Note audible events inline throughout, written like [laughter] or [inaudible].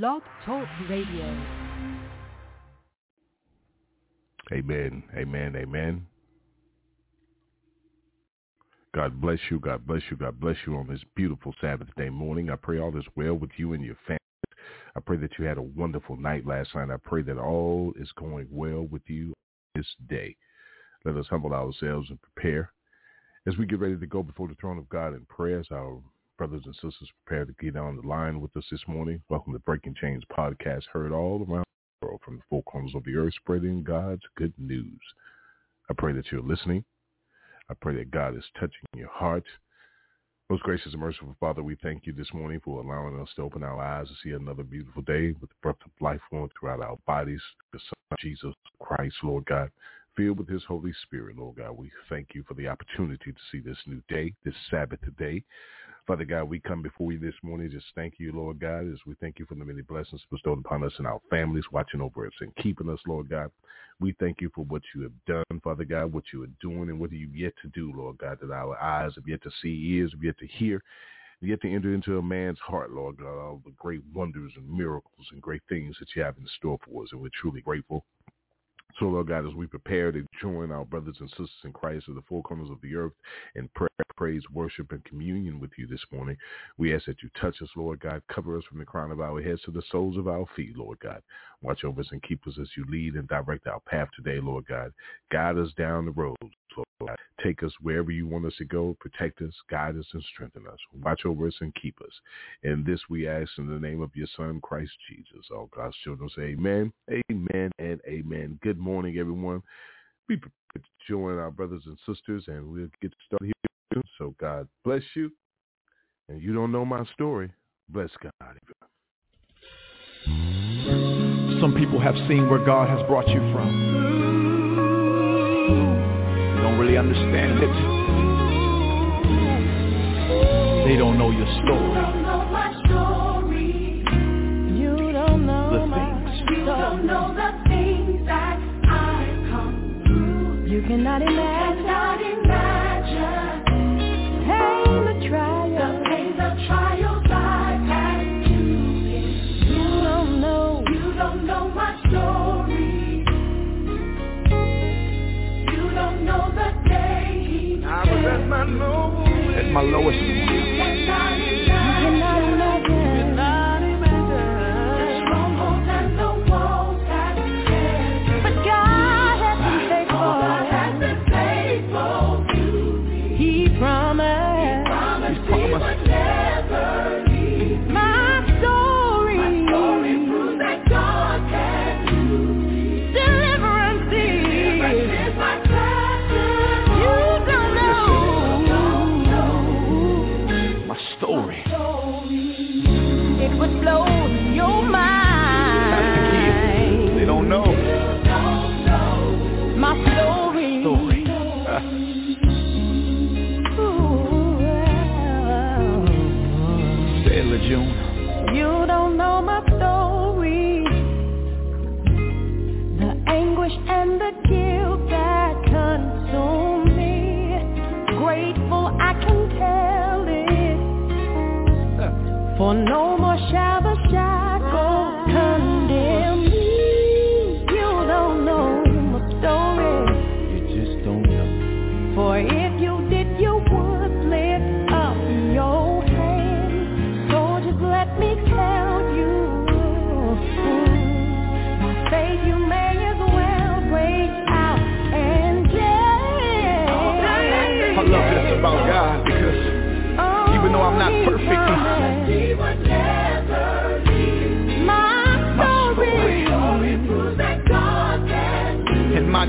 Blog Talk Radio. Amen. Amen. Amen. God bless you. God bless you. God bless you on this beautiful Sabbath day morning. I pray all is well with you and your family. I pray that you had a wonderful night last night. I pray that all is going well with you this day. Let us humble ourselves and prepare as we get ready to go before the throne of God in prayer. As our brothers and sisters prepare to get on the line with us this morning. Welcome to Breaking Chains podcast, heard all around the world from the four corners of the earth, spreading God's good news. I pray that you're listening. I pray that God is touching your heart. Most gracious and merciful Father, we thank you this morning for allowing us to open our eyes to see another beautiful day with the breath of life flowing throughout our bodies. The Son, Jesus Christ, Lord God, filled with his Holy Spirit, Lord God. We thank you for the opportunity to see this new day, this Sabbath today. Father God, we come before you this morning. Just thank you, Lord God, as we thank you for the many blessings bestowed upon us and our families, watching over us and keeping us, Lord God. We thank you for what you have done, Father God, what you are doing and what you've yet to do, Lord God, that our eyes have yet to see, ears have yet to hear, yet to enter into a man's heart, Lord God, all the great wonders and miracles and great things that you have in store for us. And we're truly grateful. So, Lord God, as we prepare to join our brothers and sisters in Christ at the four corners of the earth in prayer, praise, worship, and communion with you this morning, we ask that you touch us, Lord God. Cover us from the crown of our heads to the soles of our feet, Lord God. Watch over us and keep us as you lead and direct our path today, Lord God. Guide us down the road, Lord God. Take us wherever you want us to go. Protect us, guide us, and strengthen us. Watch over us and keep us. And this we ask in the name of your Son, Christ Jesus. All God's children say amen, amen, and amen. Good morning, everyone. Be prepared to join our brothers and sisters, and we'll get started here soon. So God bless you. And you don't know my story. Bless God. Some people have seen where God has brought you from. They don't really understand it. They don't know your story. You don't know The my things. story. You don't know the things that I've come through. You cannot imagine. My lowest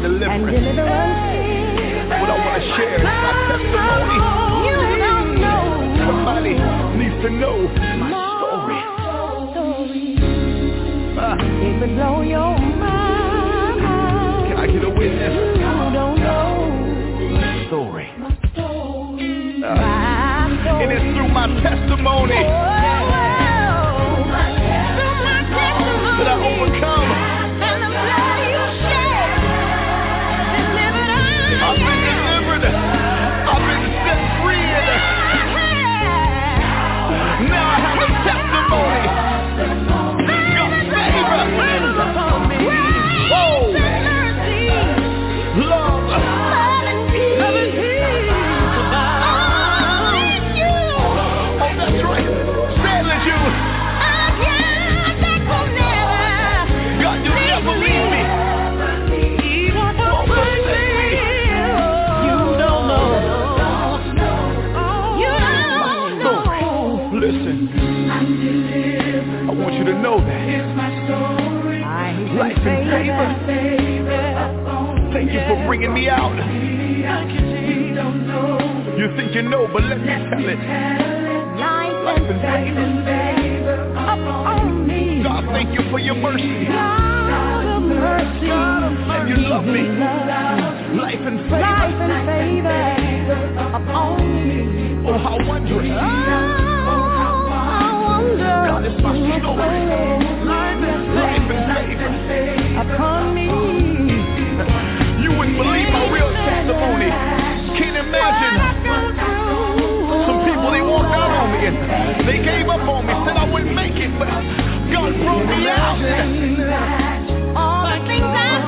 my and deliverance, deliverance. what I want to share is my testimony. You don't know. Somebody needs to know my story. Ah, It would blow your mind. can I get a witness? You don't know My story. my story. My story. and it's through my testimony bringing me out. You think you know, but let me tell it. Life and favor. God, thank you for your mercy. And you love me. Life and favor. Oh, oh, how wondrous. God is my story. They gave up on me, said I wouldn't make it, but God brought me out. All the things I've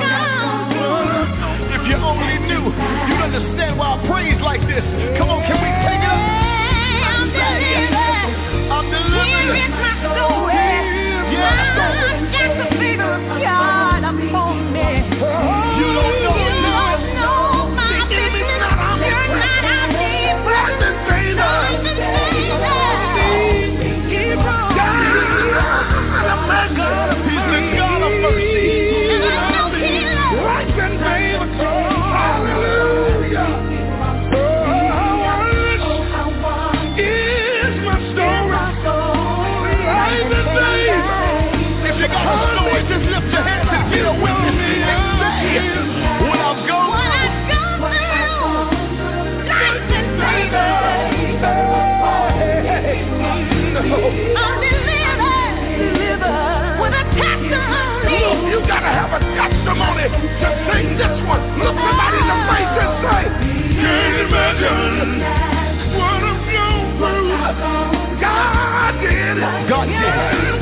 through. If you only knew, you'd understand why I praise like this. Testimony to sing this one. Look somebody in the face and say, Can't imagine what I'm. God did. God did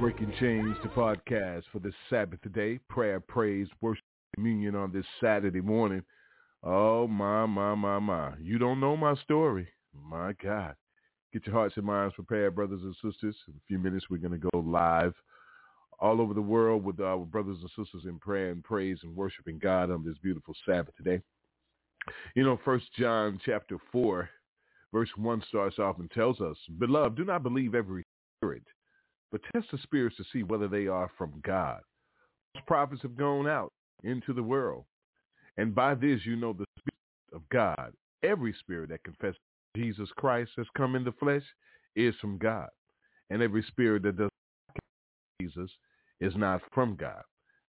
Breaking Chains, the podcast for this Sabbath today. Prayer, praise, worship, communion on this Saturday morning. Oh, my, my, my, my. You don't know my story. My God. Get your hearts and minds prepared, brothers and sisters. In a few minutes, we're going to go live all over the world with uh, our brothers and sisters in prayer and praise and worshiping God on this beautiful Sabbath today. You know, First John chapter 4, verse 1 starts off and tells us, Beloved, do not believe every spirit, but test the spirits to see whether they are from God. Most prophets have gone out into the world, and by this you know the spirit of God. Every spirit that confesses Jesus Christ has come in the flesh is from God, and every spirit that does Jesus is not from God.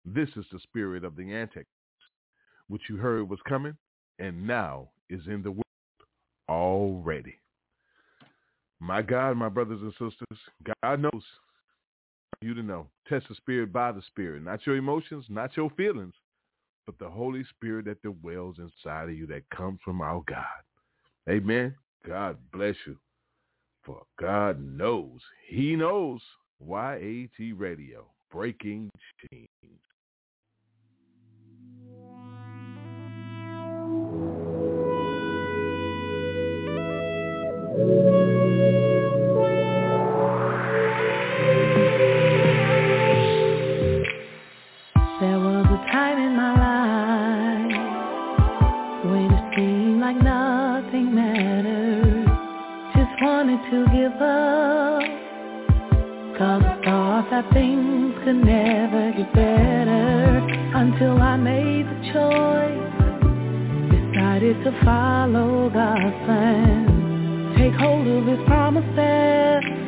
This is the spirit of the Antichrist, which you heard was coming, and now is in the world already. My God, my brothers and sisters, God knows you to know. Test the spirit by the spirit, not your emotions, not your feelings, but the Holy Spirit that dwells inside of you that comes from our God. Amen. God bless you. For God knows, he knows. YAT Radio, Breaking Chains. To give up. Cause I thought that things could never get better until I made the choice. Decided to follow God's plan. Take hold of his promises.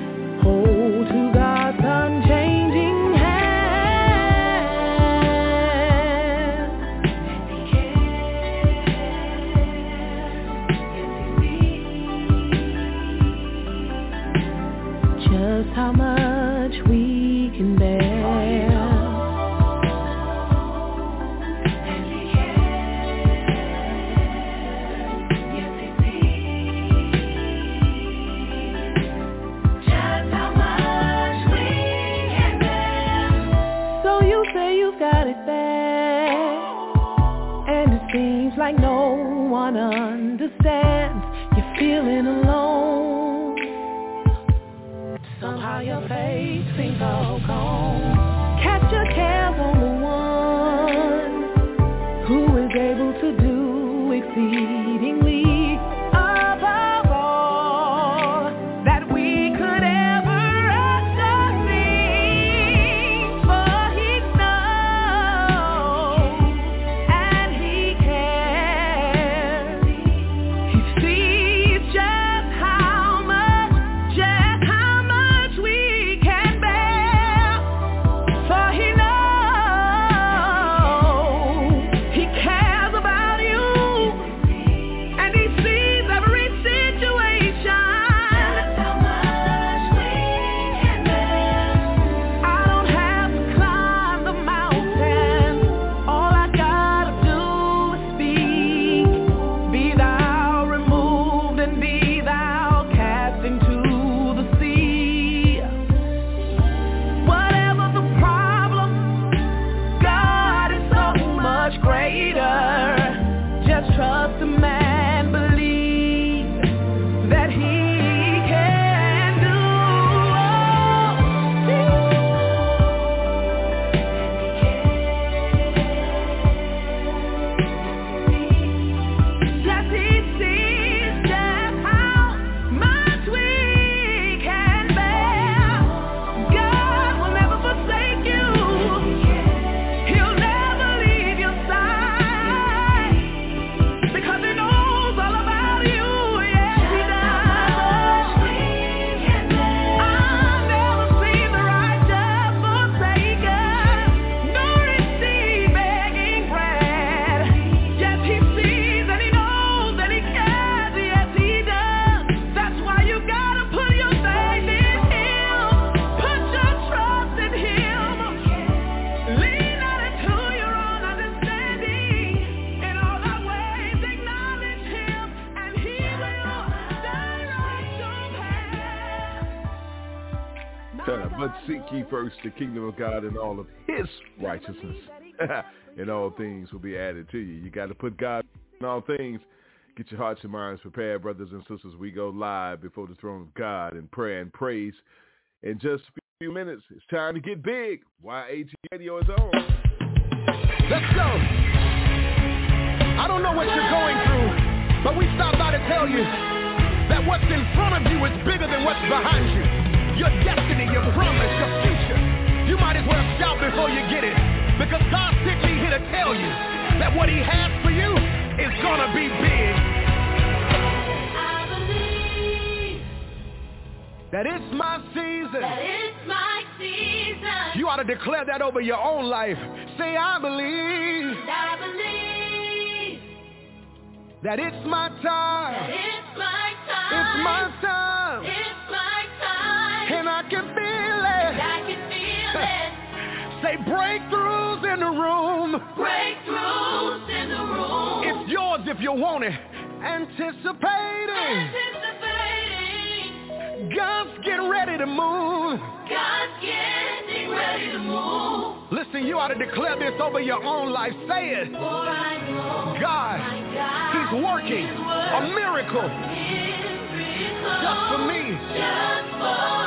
Of God and all of his righteousness. [laughs] and all things will be added to you. You got to put God in all things. Get your hearts and minds prepared, brothers and sisters. We go live before the throne of God in prayer and praise. In just a few minutes, it's time to get big. YAT Radio is on. Let's go. I don't know what you're going through, but we stopped by to tell you that what's in front of you is bigger than what's behind you your destiny, your promise, your future. You might as well shout before you get it. Because God sent me here to tell you that what he has for you is gonna be big. That it's my season. That it's my season. You ought to declare that over your own life. Say, I believe. I believe. That it's my time. That it's my time. It's my time. It's my time. And I can you want it. Anticipating. Anticipating. God's getting ready to move. God's getting ready to move. Listen, you ought to declare this over your own life. Say it. For I know God, He's working a miracle just for me. Just for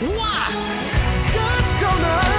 Why? God's gonna.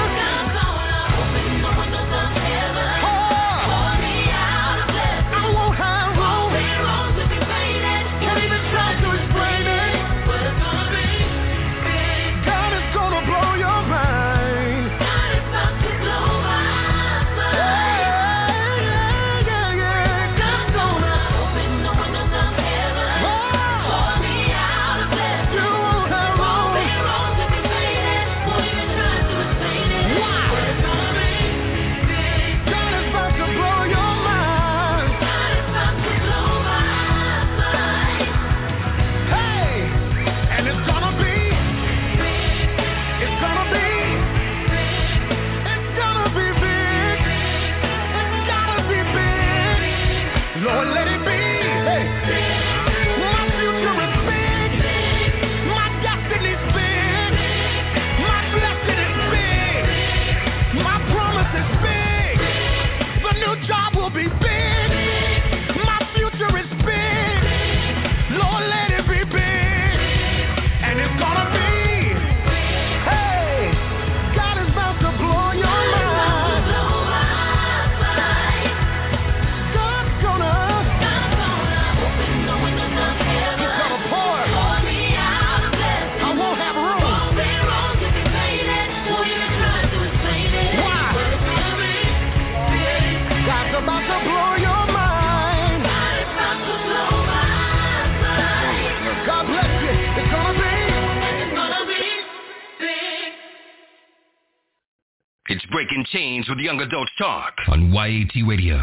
Breaking Chains with Young Adults Talk on YAT Radio.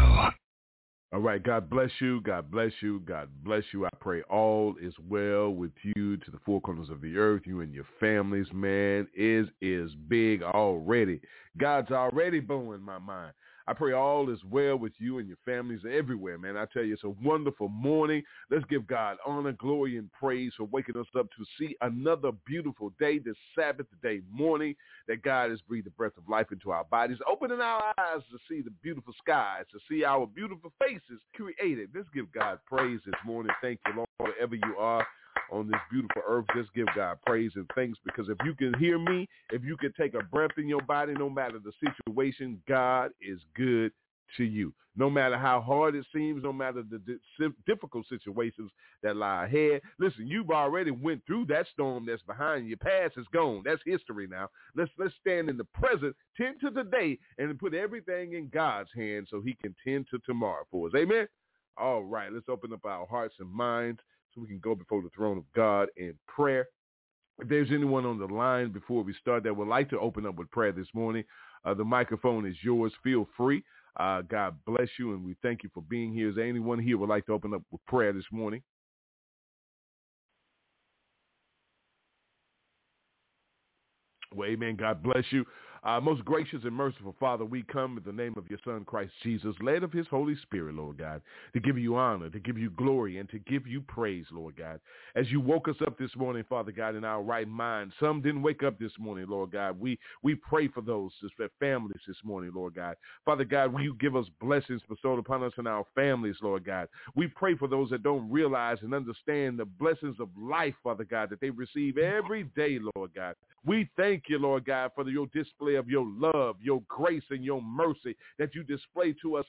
All right. God bless you. God bless you. God bless you. I pray all is well with you to the four corners of the earth, you and your families, man. Is is big already. God's already blowing my mind. I pray all is well with you and your families everywhere, man. I tell you, it's a wonderful morning. Let's give God honor, glory, and praise for waking us up to see another beautiful day, this Sabbath day morning that God has breathed the breath of life into our bodies, opening our eyes to see the beautiful skies, to see our beautiful faces created. Let's give God praise this morning. Thank you, Lord, wherever you are on this beautiful earth. Just give God praise and thanks because if you can hear me, if you can take a breath in your body, no matter the situation, God is good to you. No matter how hard it seems, no matter the difficult situations that lie ahead. Listen, you've already went through that storm that's behind you. Past is gone. That's history now. Let's let's stand in the present, tend to today, and put everything in God's hands so he can tend to tomorrow for us. Amen. All right, let's open up our hearts and minds we can go before the throne of God in prayer. If there's anyone on the line before we start that would like to open up with prayer this morning, uh, the microphone is yours. Feel free. Uh, God bless you, and we thank you for being here. Is there anyone here would like to open up with prayer this morning? Well, amen. God bless you. Uh, most gracious and merciful Father, we come in the name of your Son, Christ Jesus, led of his Holy Spirit, Lord God, to give you honor, to give you glory, and to give you praise, Lord God. As you woke us up this morning, Father God, in our right mind, some didn't wake up this morning, Lord God. We we pray for those, families this morning, Lord God. Father God, will you give us blessings bestowed upon us and our families, Lord God. We pray for those that don't realize and understand the blessings of life, Father God, that they receive every day, Lord God. We thank you, Lord God, for your display of your love, your grace, and your mercy that you display to us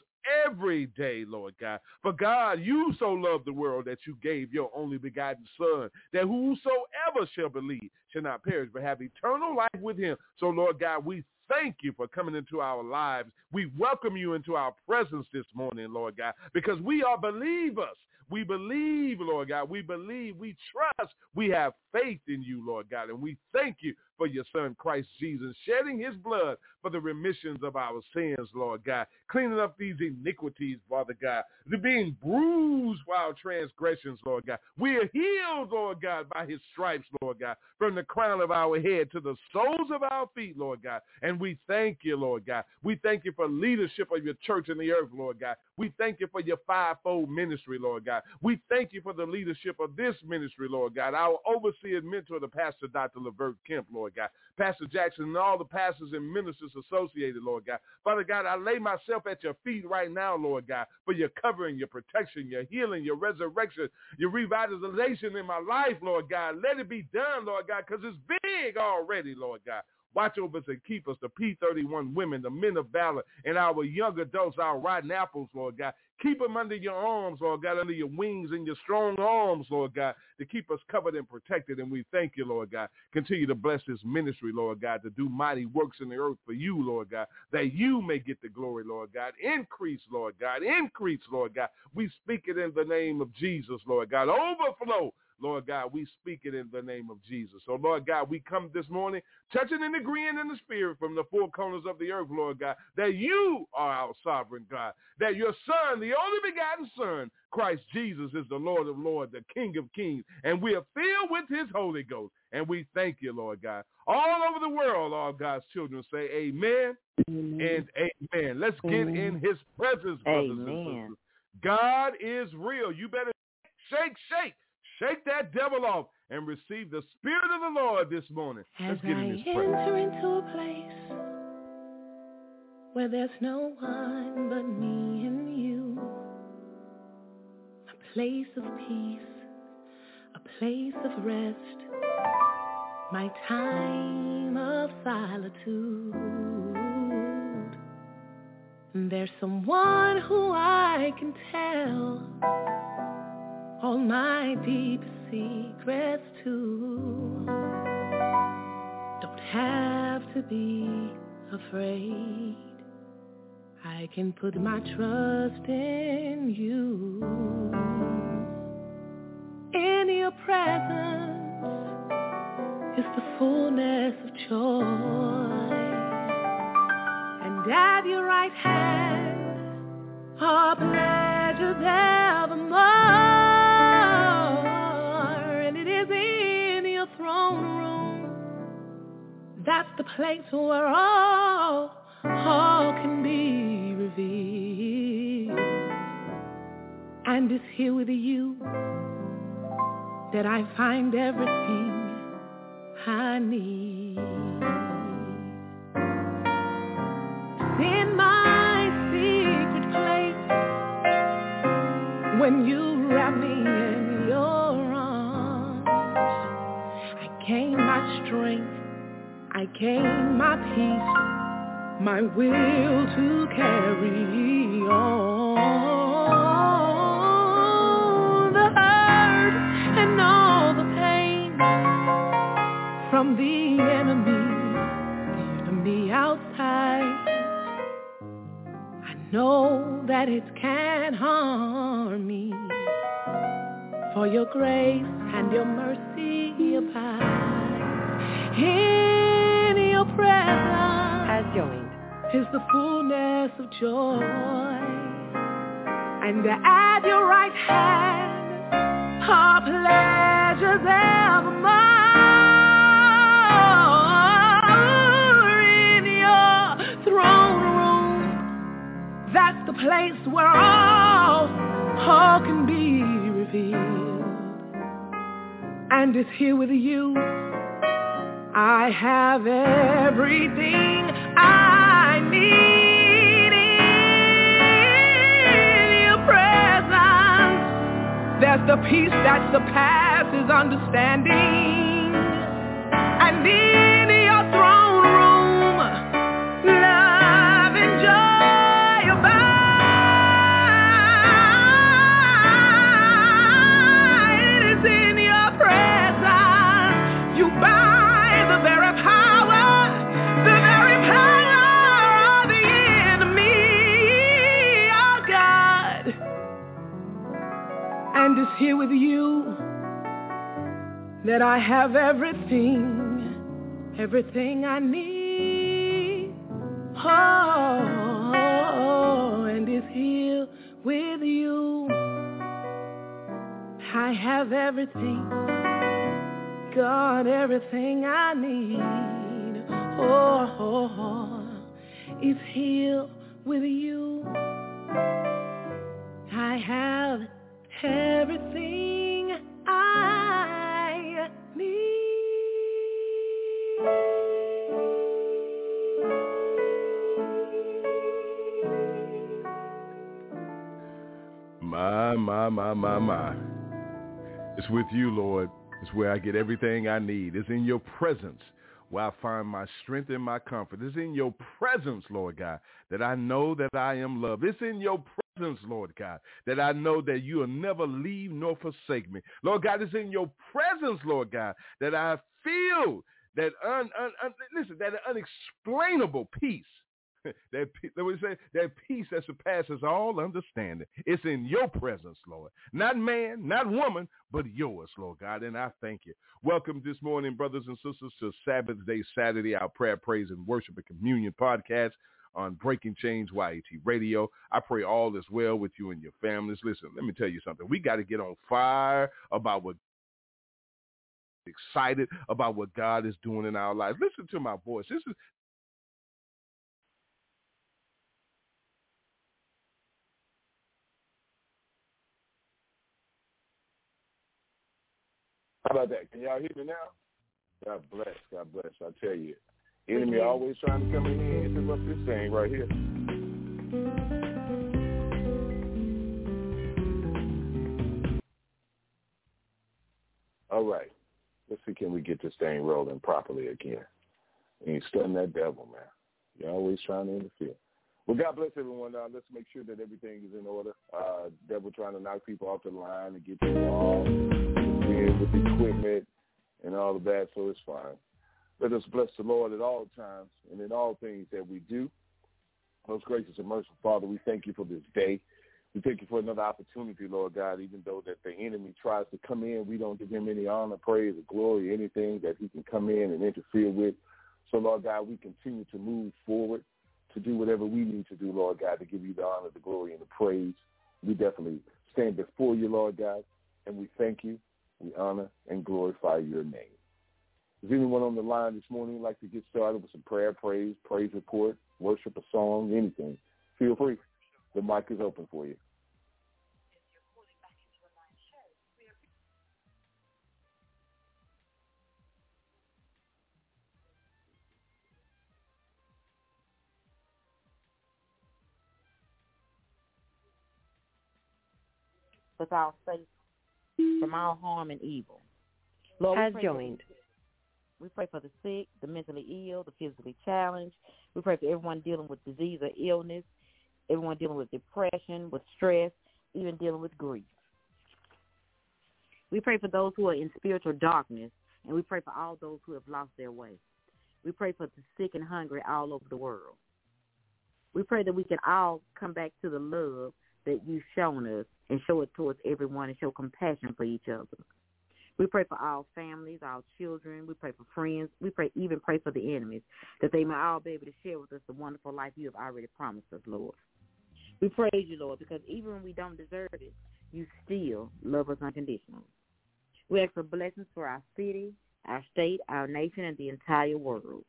every day, Lord God. For God, you so loved the world that you gave your only begotten Son, that whosoever shall believe shall not perish but have eternal life with him. So, Lord God, we thank you for coming into our lives. We welcome you into our presence this morning, Lord God, because we are believers. We believe, Lord God. We believe, we trust, we have faith in you, Lord God. And we thank you for your son, Christ Jesus, shedding his blood for the remissions of our sins, Lord God, cleaning up these iniquities, Father God, the being bruised for our transgressions, Lord God. We are healed, Lord God, by his stripes, Lord God, from the crown of our head to the soles of our feet, Lord God. And we thank you, Lord God. We thank you for leadership of your church in the earth, Lord God. We thank you for your fivefold ministry, Lord God. We thank you for the leadership of this ministry, Lord God. Our overseer mentor, the pastor, Dr. Levert Kemp, Lord Lord God. Pastor Jackson and all the pastors and ministers associated, Lord God. Father God, I lay myself at your feet right now, Lord God, for your covering, your protection, your healing, your resurrection, your revitalization in my life, Lord God. Let it be done, Lord God, because it's big already, Lord God. Watch over us and keep us, the P31 women, the men of valor, and our young adults, our rotten apples, Lord God. Keep them under your arms, Lord God, under your wings and your strong arms, Lord God, to keep us covered and protected. And we thank you, Lord God. Continue to bless this ministry, Lord God, to do mighty works in the earth for you, Lord God, that you may get the glory, Lord God. Increase, Lord God. Increase, Lord God. We speak it in the name of Jesus, Lord God. Overflow Lord God, we speak it in the name of Jesus. So, Lord God, we come this morning touching and agreeing in the spirit from the four corners of the earth, Lord God, that you are our sovereign God, that your son, the only begotten son, Christ Jesus is the Lord of lords, the King of kings, and we are filled with his Holy Ghost. And we thank you, Lord God. All over the world, all God's children say amen, amen. and amen. Let's get in his presence, brothers amen. and sisters. God is real. You better shake, shake, Shake that devil off and receive the Spirit of the Lord this morning. As Let's get in this I enter into a place where there's no one but me and you, a place of peace, a place of rest, my time of solitude. There's someone who I can tell all my deep secrets too. Don't have to be afraid. I can put my trust in you. In your presence is the fullness of joy. And at your right hand are pleasures evermore, the place where all, all can be revealed. And it's here with you that I find everything I need. In my secret place, when you wrap me in your arms, I gain my strength, I gain my peace, my will to carry on. The hurt and all the pain from the enemy, the enemy outside. I know that it can't harm me, for your grace and your mercy abide. Your presence Has joined. is the fullness of joy. And at your right hand are pleasures evermore. In your throne room, that's the place where all, all can be revealed. And it's here with you. I have everything I need in your presence. There's the peace that surpasses understanding. And in here with you that I have everything, everything I need. Oh, and it's here with you. I have everything. Got everything I need. Oh, it's here with you. I have everything I need. My, my, my, my, my. It's with you, Lord. It's where I get everything I need. It's in your presence where I find my strength and my comfort. It's in your presence, Lord God, that I know that I am loved. It's in your presence, Lord God, that I know that you will never leave nor forsake me. Lord God, it's in your presence, Lord God, that I feel that un, un, un listen, that unexplainable peace. [laughs] that let me say that peace that surpasses all understanding. It's in your presence, Lord. Not man, not woman, but yours, Lord God. And I thank you. Welcome this morning, brothers and sisters, to Sabbath Day Saturday, our prayer, praise, and worship and communion podcast on Breaking Chains YAT Radio. I pray all is well with you and your families. Listen, let me tell you something. We got to get on fire about what excited about what God is doing in our lives. Listen to my voice. This is How about that? Can y'all hear me now? God bless. God bless. I tell you, enemy always trying to come in here and interrupt this thing right here. All right. Let's see, can we get this thing rolling properly again? And you stun that devil, man. You're always trying to interfere. Well, God bless everyone. Uh, let's make sure that everything is in order. Uh, devil trying to knock people off the line and get you all in with equipment and all of that, so it's fine. Let us bless the Lord at all times and in all things that we do. Most gracious and merciful Father, we thank you for this day. We thank you for another opportunity, Lord God, even though that the enemy tries to come in, we don't give him any honor, praise, or glory, anything that he can come in and interfere with. So, Lord God, we continue to move forward. to do whatever we need to do, Lord God, to give you the honor, the glory, and the praise. We definitely stand before you, Lord God, and we thank you, we honor, and glorify your name. Does anyone on the line this morning like to get started with some prayer, praise, praise report, worship, a song, anything? Feel free. The mic is open for you. without faith from all harm and evil. Lord, Has joined. We pray for the sick, the mentally ill, the physically challenged. We pray for everyone dealing with disease or illness, everyone dealing with depression, with stress, even dealing with grief. We pray for those who are in spiritual darkness, and we pray for all those who have lost their way. We pray for the sick and hungry all over the world. We pray that we can all come back to the love that you've shown us and show it towards everyone and show compassion for each other. We pray for our families, our children. We pray for friends. We pray even pray for the enemies that they may all be able to share with us the wonderful life you have already promised us, Lord. We praise you, Lord, because even when we don't deserve it, you still love us unconditionally. We ask for blessings for our city, our state, our nation, and the entire world.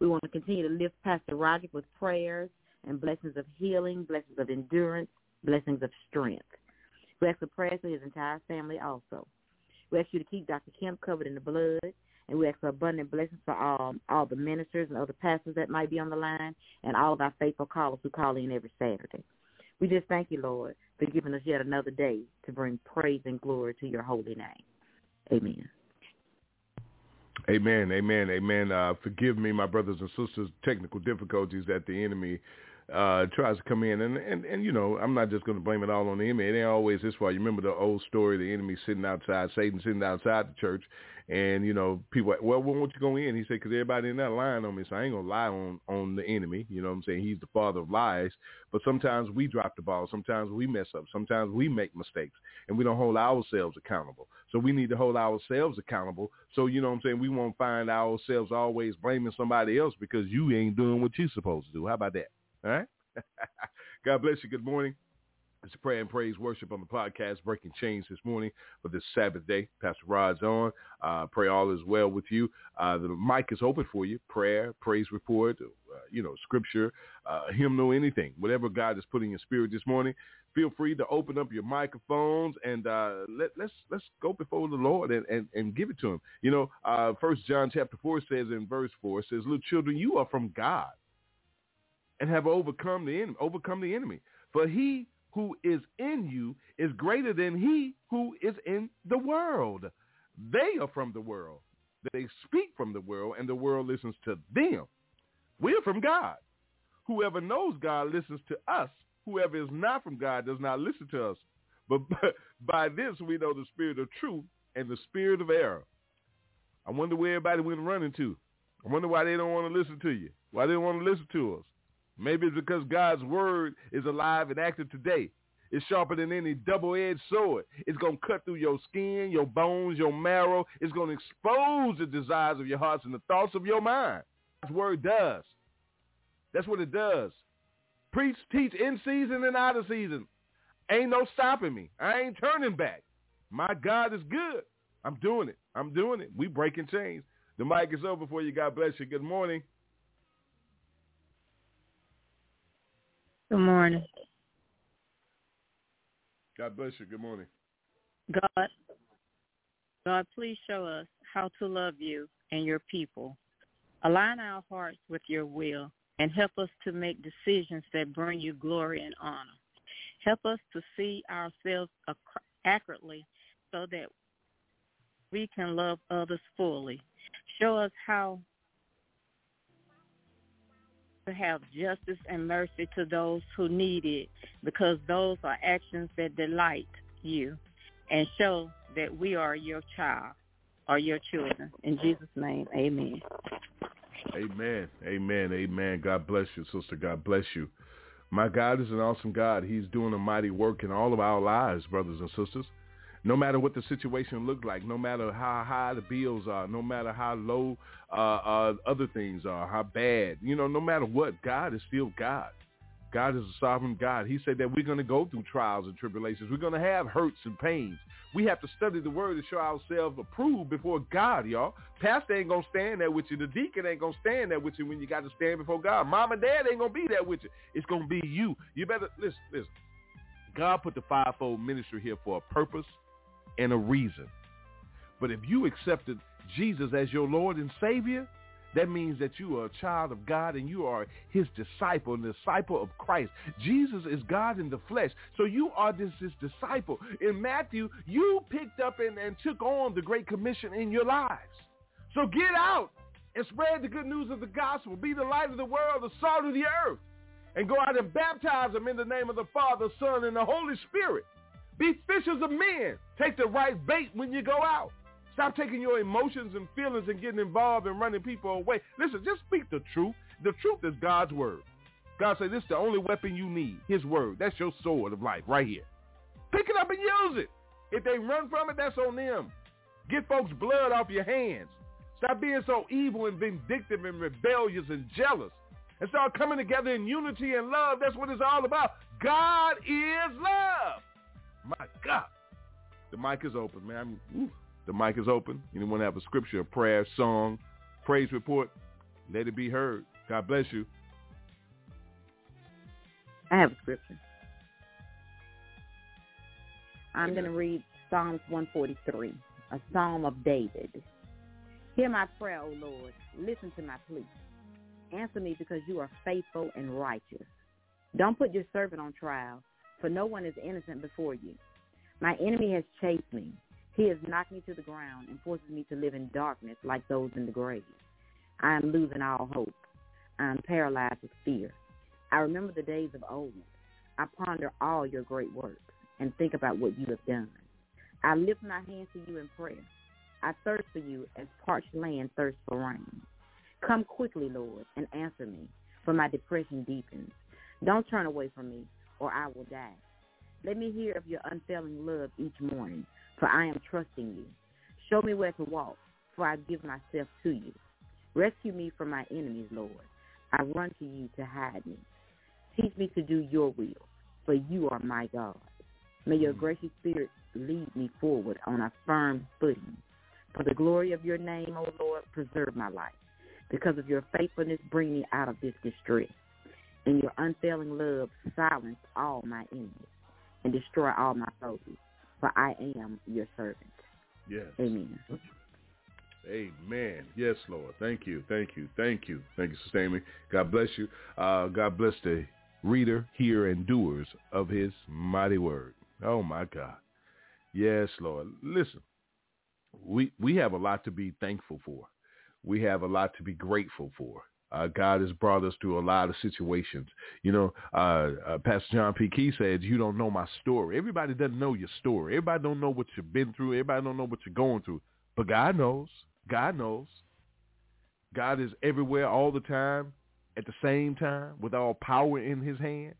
We want to continue to lift Pastor Roger with prayers and blessings of healing, blessings of endurance, blessings of strength. We ask for prayers for his entire family also. We ask you to keep Dr. Kemp covered in the blood, and we ask for abundant blessings for all, all the ministers and other pastors that might be on the line, and all of our faithful callers who call in every Saturday. We just thank you, Lord, for giving us yet another day to bring praise and glory to your holy name. Amen. Amen, amen, amen. Uh, forgive me, my brothers and sisters, technical difficulties that the enemy uh, tries to come in, and, and and you know, I'm not just going to blame it all on the enemy. It ain't always this way. You remember the old story: the enemy sitting outside, Satan sitting outside the church, and you know, people, well, when won't you go in? He said, because everybody in that line on me, so I ain't gonna lie on on the enemy. You know what I'm saying? He's the father of lies. But sometimes we drop the ball. Sometimes we mess up. Sometimes we make mistakes, and we don't hold ourselves accountable. So we need to hold ourselves accountable. So you know what I'm saying? We won't find ourselves always blaming somebody else because you ain't doing what you're supposed to do. How about that? All right. [laughs] God bless you. Good morning. It's a prayer and praise worship on the podcast, Breaking Chains this morning for this Sabbath day. Pastor Rod's on. Uh, pray all is well with you. Uh, the mic is open for you. Prayer, praise report, uh, you know, scripture, uh, hymnal, anything. Whatever God is putting in your spirit this morning, feel free to open up your microphones and uh, let, let's let's go before the Lord and, and, and give it to him. You know, uh, First John chapter 4 says in verse 4, it says, little children, you are from God and have overcome the enemy, overcome the enemy. For he who is in you is greater than he who is in the world. They are from the world. They speak from the world, and the world listens to them. We're from God. Whoever knows God listens to us. Whoever is not from God does not listen to us. But by this we know the spirit of truth and the spirit of error. I wonder where everybody went running to. I wonder why they don't want to listen to you. Why they don't want to listen to us. Maybe it's because God's word is alive and active today. It's sharper than any double-edged sword. It's going to cut through your skin, your bones, your marrow. It's going to expose the desires of your hearts and the thoughts of your mind. God's word does. That's what it does. Preach, teach in season and out of season. Ain't no stopping me. I ain't turning back. My God is good. I'm doing it. I'm doing it. We breaking chains. The mic is over for you. God bless you. Good morning. Good morning. God bless you. Good morning. God, God, please show us how to love you and your people. Align our hearts with your will and help us to make decisions that bring you glory and honor. Help us to see ourselves accurately so that we can love others fully. Show us how to have justice and mercy to those who need it because those are actions that delight you and show that we are your child or your children. In Jesus' name, amen. Amen. Amen. Amen. God bless you, sister. God bless you. My God is an awesome God. He's doing a mighty work in all of our lives, brothers and sisters. No matter what the situation looked like, no matter how high the bills are, no matter how low uh, uh, other things are, how bad, you know, no matter what, God is still God. God is a sovereign God. He said that we're going to go through trials and tribulations. We're going to have hurts and pains. We have to study the word to show ourselves approved before God, y'all. Pastor ain't going to stand there with you. The deacon ain't going to stand there with you when you got to stand before God. Mom and dad ain't going to be there with you. It's going to be you. You better, listen, listen. God put the fivefold ministry here for a purpose and a reason. But if you accepted Jesus as your Lord and Savior, that means that you are a child of God and you are his disciple, the disciple of Christ. Jesus is God in the flesh. So you are this, his disciple. In Matthew, you picked up and, and took on the Great Commission in your lives. So get out and spread the good news of the gospel. Be the light of the world, the salt of the earth. And go out and baptize them in the name of the Father, Son, and the Holy Spirit. Be fishers of men. Take the right bait when you go out. Stop taking your emotions and feelings and getting involved and running people away. Listen, just speak the truth. The truth is God's word. God said this is the only weapon you need, his word. That's your sword of life right here. Pick it up and use it. If they run from it, that's on them. Get folks' blood off your hands. Stop being so evil and vindictive and rebellious and jealous. And start coming together in unity and love. That's what it's all about. God is love. My God. The mic is open, man. Ooh. The mic is open. Anyone have a scripture, a prayer, song, praise report? Let it be heard. God bless you. I have a scripture. I'm going to read Psalms 143, a psalm of David. Hear my prayer, O Lord. Listen to my plea. Answer me because you are faithful and righteous. Don't put your servant on trial, for no one is innocent before you. My enemy has chased me. He has knocked me to the ground and forces me to live in darkness like those in the grave. I am losing all hope. I am paralyzed with fear. I remember the days of old. I ponder all your great works and think about what you have done. I lift my hands to you in prayer. I thirst for you as parched land thirsts for rain. Come quickly, Lord, and answer me, for my depression deepens. Don't turn away from me, or I will die. Let me hear of your unfailing love each morning, for I am trusting you. Show me where to walk, for I give myself to you. Rescue me from my enemies, Lord. I run to you to hide me. Teach me to do your will, for you are my God. May your mm. gracious spirit lead me forward on a firm footing. For the glory of your name, O Lord, preserve my life. Because of your faithfulness, bring me out of this distress. And your unfailing love silence all my enemies and destroy all my foes for I am your servant. Yes. Amen. Amen. Yes, Lord. Thank you. Thank you. Thank you. Thank you, Sister Amy. God bless you. Uh, God bless the reader, hearer, and doers of his mighty word. Oh, my God. Yes, Lord. Listen, we, we have a lot to be thankful for. We have a lot to be grateful for. Uh, God has brought us through a lot of situations. You know, uh, uh, Pastor John P. Kee said, you don't know my story. Everybody doesn't know your story. Everybody don't know what you've been through. Everybody don't know what you're going through. But God knows. God knows. God is everywhere all the time at the same time with all power in his hand.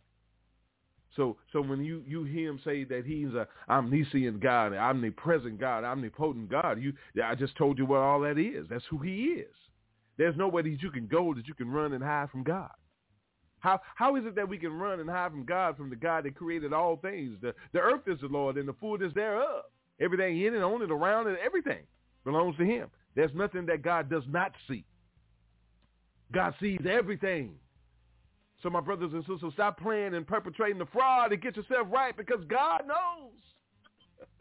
So so when you, you hear him say that he's a omniscient God, omnipresent God, omnipotent God, you I just told you what all that is. That's who he is. There's nowhere that you can go that you can run and hide from God. How how is it that we can run and hide from God, from the God that created all things? The the earth is the Lord and the fullness thereof. Everything in it, on it, around it, everything belongs to him. There's nothing that God does not see. God sees everything. So my brothers and sisters, stop playing and perpetrating the fraud and get yourself right because God knows.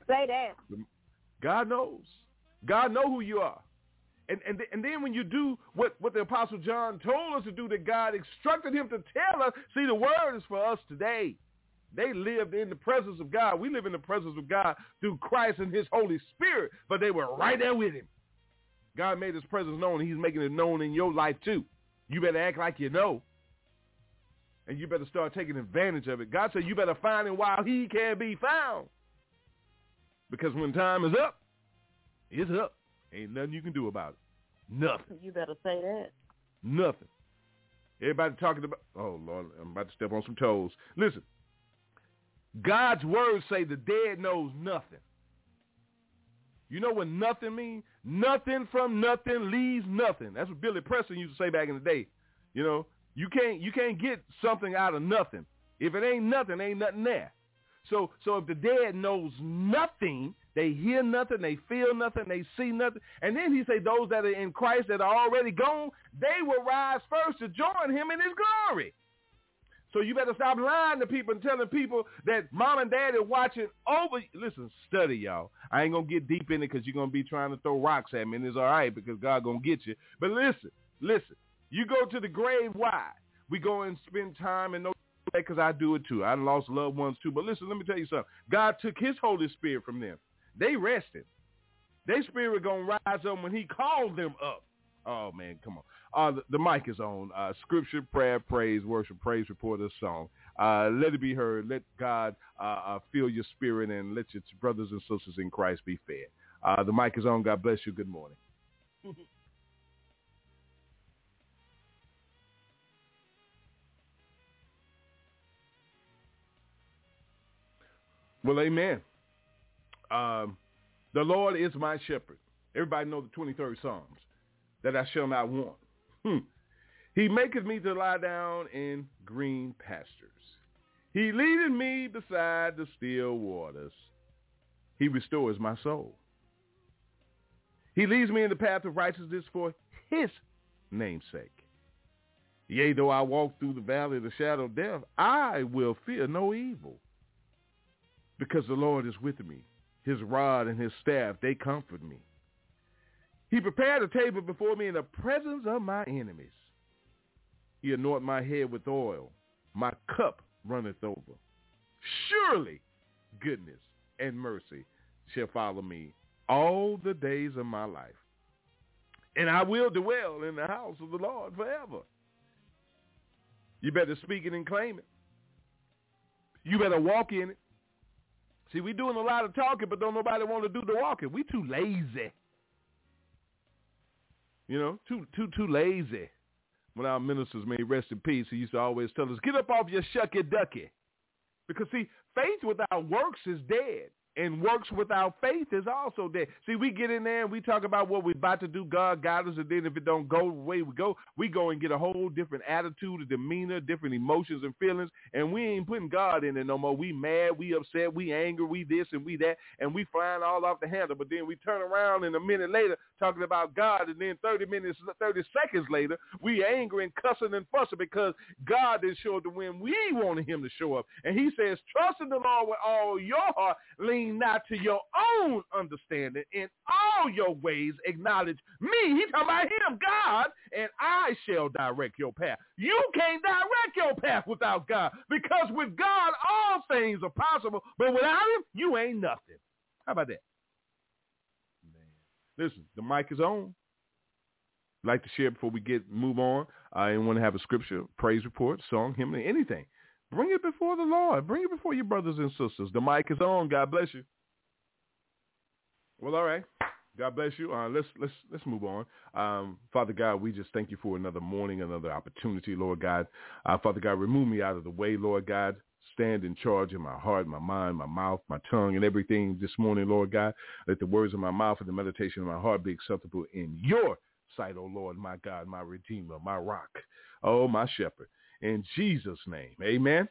Say that. God knows. God know who you are. And, and, and then when you do what, what the Apostle John told us to do, that God instructed him to tell us, see, the word is for us today. They lived in the presence of God. We live in the presence of God through Christ and his Holy Spirit, but they were right there with him. God made his presence known, he's making it known in your life too. You better act like you know. And you better start taking advantage of it. God said you better find him while he can be found. Because when time is up, it's up. Ain't nothing you can do about it. Nothing. You better say that. Nothing. Everybody talking about, oh, Lord, I'm about to step on some toes. Listen, God's words say the dead knows nothing. You know what nothing means? Nothing from nothing leaves nothing. That's what Billy Preston used to say back in the day. You know, you can't you can't get something out of nothing. If it ain't nothing, ain't nothing there. So so if the dead knows nothing, they hear nothing, they feel nothing, they see nothing. And then he say those that are in Christ that are already gone, they will rise first to join him in his glory. So you better stop lying to people and telling people that mom and dad are watching over. Listen, study, y'all. I ain't going to get deep in it because you're going to be trying to throw rocks at me, and it's all right because God going to get you. But listen, listen. You go to the grave, why? We go and spend time and that because I do it too. I lost loved ones too. But listen, let me tell you something. God took his Holy Spirit from them. They rested. Their spirit to rise up when he called them up. Oh, man, come on. Uh, the, the, mic is on. Uh, scripture, prayer, praise, worship, praise report, a song. Uh, let it be heard. Let God uh, uh, fill your spirit and let your brothers and sisters in Christ be fed. Uh, the mic is on. God bless you. Good morning. [laughs] well, amen. Um, the Lord is my shepherd. Everybody know the 23rd Psalms, that I shall not want. Hmm. He maketh me to lie down in green pastures. He leadeth me beside the still waters. He restores my soul. He leads me in the path of righteousness for his name's sake. Yea, though I walk through the valley of the shadow of death, I will fear no evil, because the Lord is with me. His rod and his staff, they comfort me. He prepared a table before me in the presence of my enemies. He anointed my head with oil. My cup runneth over. Surely goodness and mercy shall follow me all the days of my life. And I will dwell in the house of the Lord forever. You better speak it and claim it. You better walk in it. See, we doing a lot of talking, but don't nobody want to do the walking. We too lazy. You know, too too too lazy. When our ministers may rest in peace, he used to always tell us, get up off your shucky ducky. Because see, faith without works is dead and works without faith is also dead. See, we get in there and we talk about what we're about to do. God got us, and then if it don't go the way we go, we go and get a whole different attitude, a demeanor, different emotions and feelings, and we ain't putting God in it no more. We mad, we upset, we angry, we this and we that, and we flying all off the handle. But then we turn around and a minute later talking about God, and then 30 minutes, 30 seconds later, we angry and cussing and fussing because God didn't show up the when we wanted him to show up. And he says, trust in the Lord with all your heart, lean lean not to your own understanding. In all your ways acknowledge me. He talking about him, God, and I shall direct your path. You can't direct your path without God because with God all things are possible, but without him, you ain't nothing. How about that? Man. Listen, the mic is on. Like to share before we get move on. I want to have a scripture, praise report, song, hymn, anything. Bring it before the Lord. Bring it before your brothers and sisters. The mic is on. God bless you. Well, all right. God bless you. Uh, let's let's let's move on. Um, Father God, we just thank you for another morning, another opportunity, Lord God. Uh, Father God, remove me out of the way, Lord God. Stand in charge in my heart, my mind, my mouth, my tongue, and everything this morning, Lord God. Let the words of my mouth and the meditation of my heart be acceptable in your sight, O oh Lord, my God, my Redeemer, my rock, oh my shepherd in Jesus' name. Amen.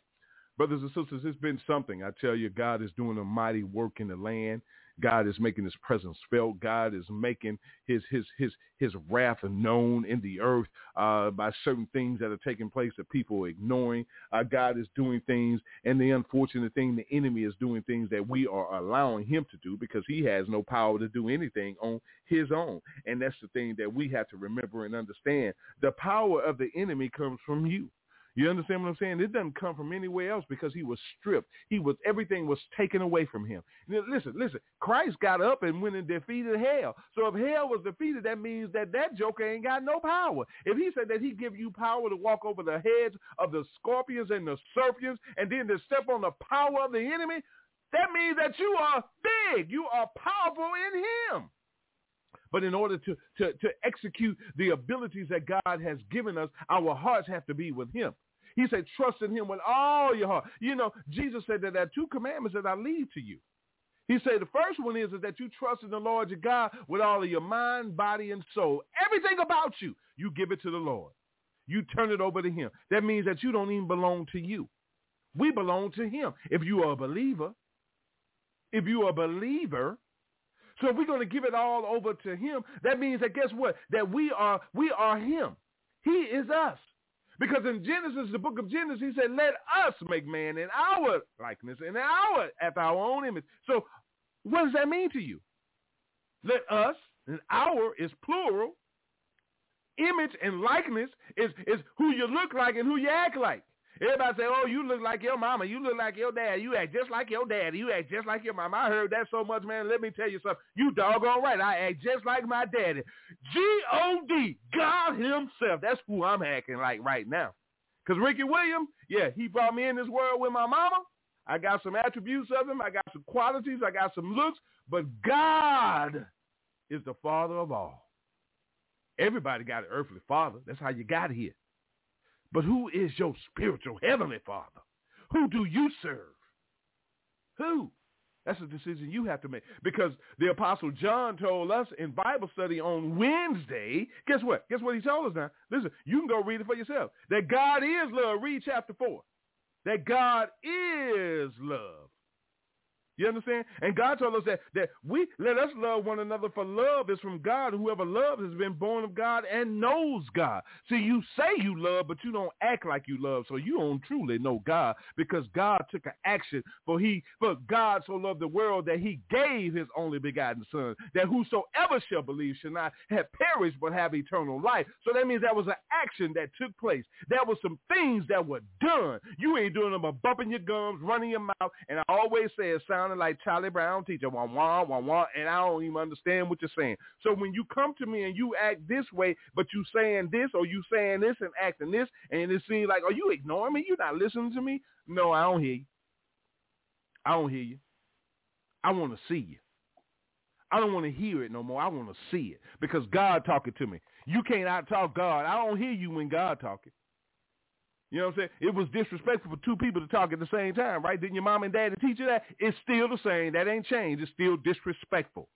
Brothers and sisters, it's been something. I tell you, God is doing a mighty work in the land. God is making his presence felt. God is making his his his his wrath known in the earth uh, by certain things that are taking place that people are ignoring. Uh, God is doing things, and the unfortunate thing, the enemy is doing things that we are allowing him to do because he has no power to do anything on his own. And that's the thing that we have to remember and understand. The power of the enemy comes from you. You understand what I'm saying? It doesn't come from anywhere else because he was stripped. He was everything was taken away from him. Listen, listen. Christ got up and went and defeated hell. So if hell was defeated, that means that that joker ain't got no power. If he said that he give you power to walk over the heads of the scorpions and the serpents, and then to step on the power of the enemy, that means that you are big. You are powerful in him. But in order to, to, to execute the abilities that God has given us, our hearts have to be with him. He said, trust in him with all your heart. You know, Jesus said that there are two commandments that I leave to you. He said the first one is, is that you trust in the Lord your God with all of your mind, body, and soul. Everything about you, you give it to the Lord. You turn it over to him. That means that you don't even belong to you. We belong to him. If you are a believer, if you are a believer, so if we're going to give it all over to him, that means that guess what? That we are we are him. He is us. Because in Genesis, the book of Genesis, he said, let us make man in our likeness, in our, after our own image. So what does that mean to you? Let us, and our is plural. Image and likeness is, is who you look like and who you act like. Everybody say, oh, you look like your mama. You look like your dad. You act just like your daddy. You act just like your mama. I heard that so much, man. Let me tell you something. You doggone right. I act just like my daddy. G-O-D, God himself. That's who I'm acting like right now. Because Ricky Williams, yeah, he brought me in this world with my mama. I got some attributes of him. I got some qualities. I got some looks. But God is the father of all. Everybody got an earthly father. That's how you got here. But who is your spiritual heavenly father? Who do you serve? Who? That's a decision you have to make. Because the Apostle John told us in Bible study on Wednesday, guess what? Guess what he told us now? Listen, you can go read it for yourself. That God is love. Read chapter 4. That God is love. You understand? And God told us that, that we let us love one another for love is from God. Whoever loves has been born of God and knows God. See, you say you love, but you don't act like you love. So you don't truly know God because God took an action for he for God so loved the world that he gave his only begotten son, that whosoever shall believe shall not have perished but have eternal life. So that means that was an action that took place. There were some things that were done. You ain't doing them but bumping your gums, running your mouth, and I always say it sound sounding like Charlie Brown teacher, wah, wah, wah, wah, and I don't even understand what you're saying. So when you come to me and you act this way, but you saying this or you saying this and acting this, and it seems like, are you ignoring me? You're not listening to me? No, I don't hear you. I don't hear you. I want to see you. I don't want to hear it no more. I want to see it because God talking to me. You can't out talk God. I don't hear you when God talking. You know what I'm saying? It was disrespectful for two people to talk at the same time, right? Didn't your mom and daddy teach you that? It's still the same. That ain't changed. It's still disrespectful.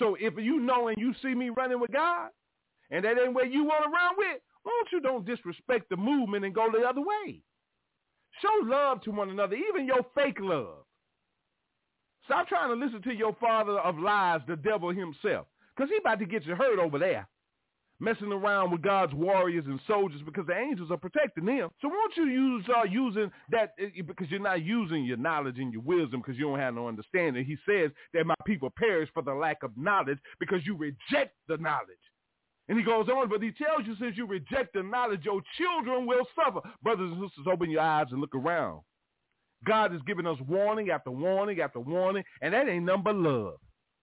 So if you know and you see me running with God, and that ain't where you want to run with, why don't you don't disrespect the movement and go the other way? Show love to one another, even your fake love. Stop trying to listen to your father of lies, the devil himself, because he about to get you hurt over there messing around with God's warriors and soldiers because the angels are protecting them. So won't you use uh, using that eh, eh, because you're not using your knowledge and your wisdom because you don't have no understanding. He says that my people perish for the lack of knowledge because you reject the knowledge. And he goes on, but he tells you since you reject the knowledge, your children will suffer. Brothers and sisters, open your eyes and look around. God is giving us warning after warning after warning, and that ain't number love.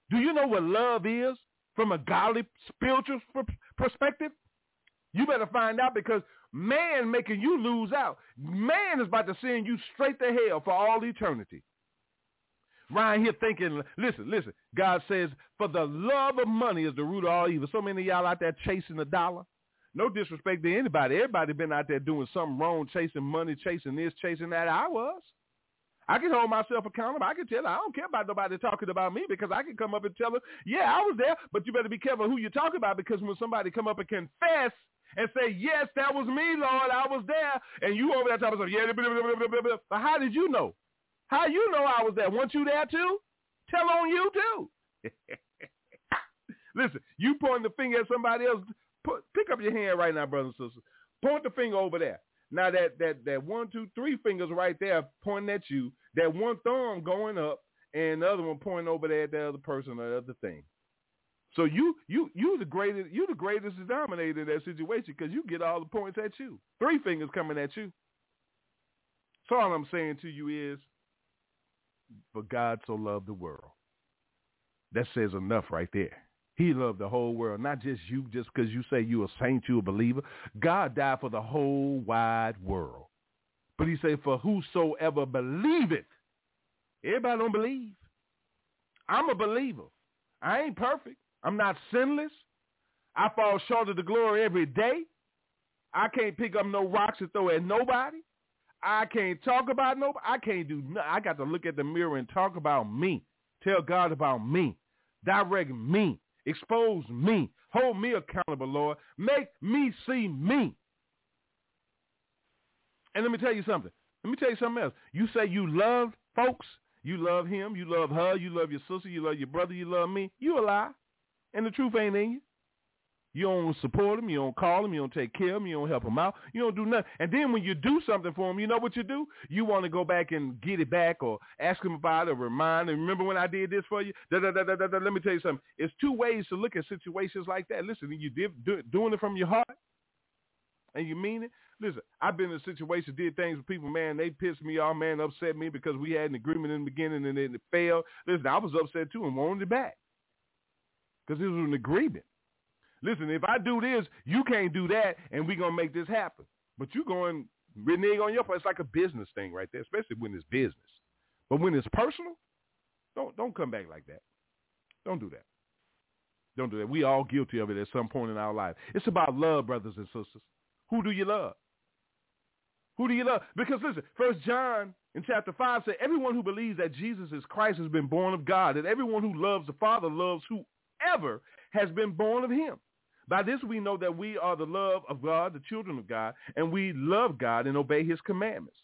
Do you know what love is? From a godly spiritual perspective, you better find out because man making you lose out. Man is about to send you straight to hell for all eternity. Ryan here thinking, listen, listen. God says, for the love of money is the root of all evil. So many of y'all out there chasing the dollar. No disrespect to anybody. Everybody been out there doing something wrong, chasing money, chasing this, chasing that. I was. I can hold myself accountable. I can tell her, I don't care about nobody talking about me because I can come up and tell her, yeah, I was there, but you better be careful who you talk about because when somebody come up and confess and say, yes, that was me, Lord, I was there, and you over there talking about, yeah, blah, blah, blah, blah, but how did you know? How you know I was there? Weren't you there too? Tell on you too. [laughs] Listen, you point the finger at somebody else. Put, pick up your hand right now, brothers and sisters. Point the finger over there. Now that that that one, two, three fingers right there pointing at you, that one thumb going up, and the other one pointing over there at the other person or the other thing. So you you you the greatest you the greatest denominator in that situation because you get all the points at you. Three fingers coming at you. So all I'm saying to you is, for God so loved the world. That says enough right there. He loved the whole world, not just you, just because you say you a saint, you a believer. God died for the whole wide world. But he said, for whosoever believeth. Everybody don't believe. I'm a believer. I ain't perfect. I'm not sinless. I fall short of the glory every day. I can't pick up no rocks and throw at nobody. I can't talk about nobody. I can't do nothing. I got to look at the mirror and talk about me. Tell God about me. Direct me. Expose me. Hold me accountable, Lord. Make me see me. And let me tell you something. Let me tell you something else. You say you love folks. You love him. You love her. You love your sister. You love your brother. You love me. You a lie. And the truth ain't in you. You don't support him. You don't call him. You don't take care of him. You don't help him out. You don't do nothing. And then when you do something for him, you know what you do? You want to go back and get it back or ask him about it or remind them. Remember when I did this for you? Da, da, da, da, da, da. Let me tell you something. It's two ways to look at situations like that. Listen, you did, do, doing it from your heart and you mean it. Listen, I've been in a situation, did things with people, man, they pissed me off, man, upset me because we had an agreement in the beginning and then it failed. Listen, I was upset too and wanted it back because it was an agreement. Listen, if I do this, you can't do that, and we're going to make this happen. But you're going renege on your part. It's like a business thing right there, especially when it's business. But when it's personal, don't don't come back like that. Don't do that. Don't do that. We all guilty of it at some point in our life. It's about love, brothers and sisters. Who do you love? Who do you love? Because listen, First John in chapter 5 said, everyone who believes that Jesus is Christ has been born of God, and everyone who loves the Father loves whoever has been born of him. By this we know that we are the love of God, the children of God, and we love God and obey his commandments.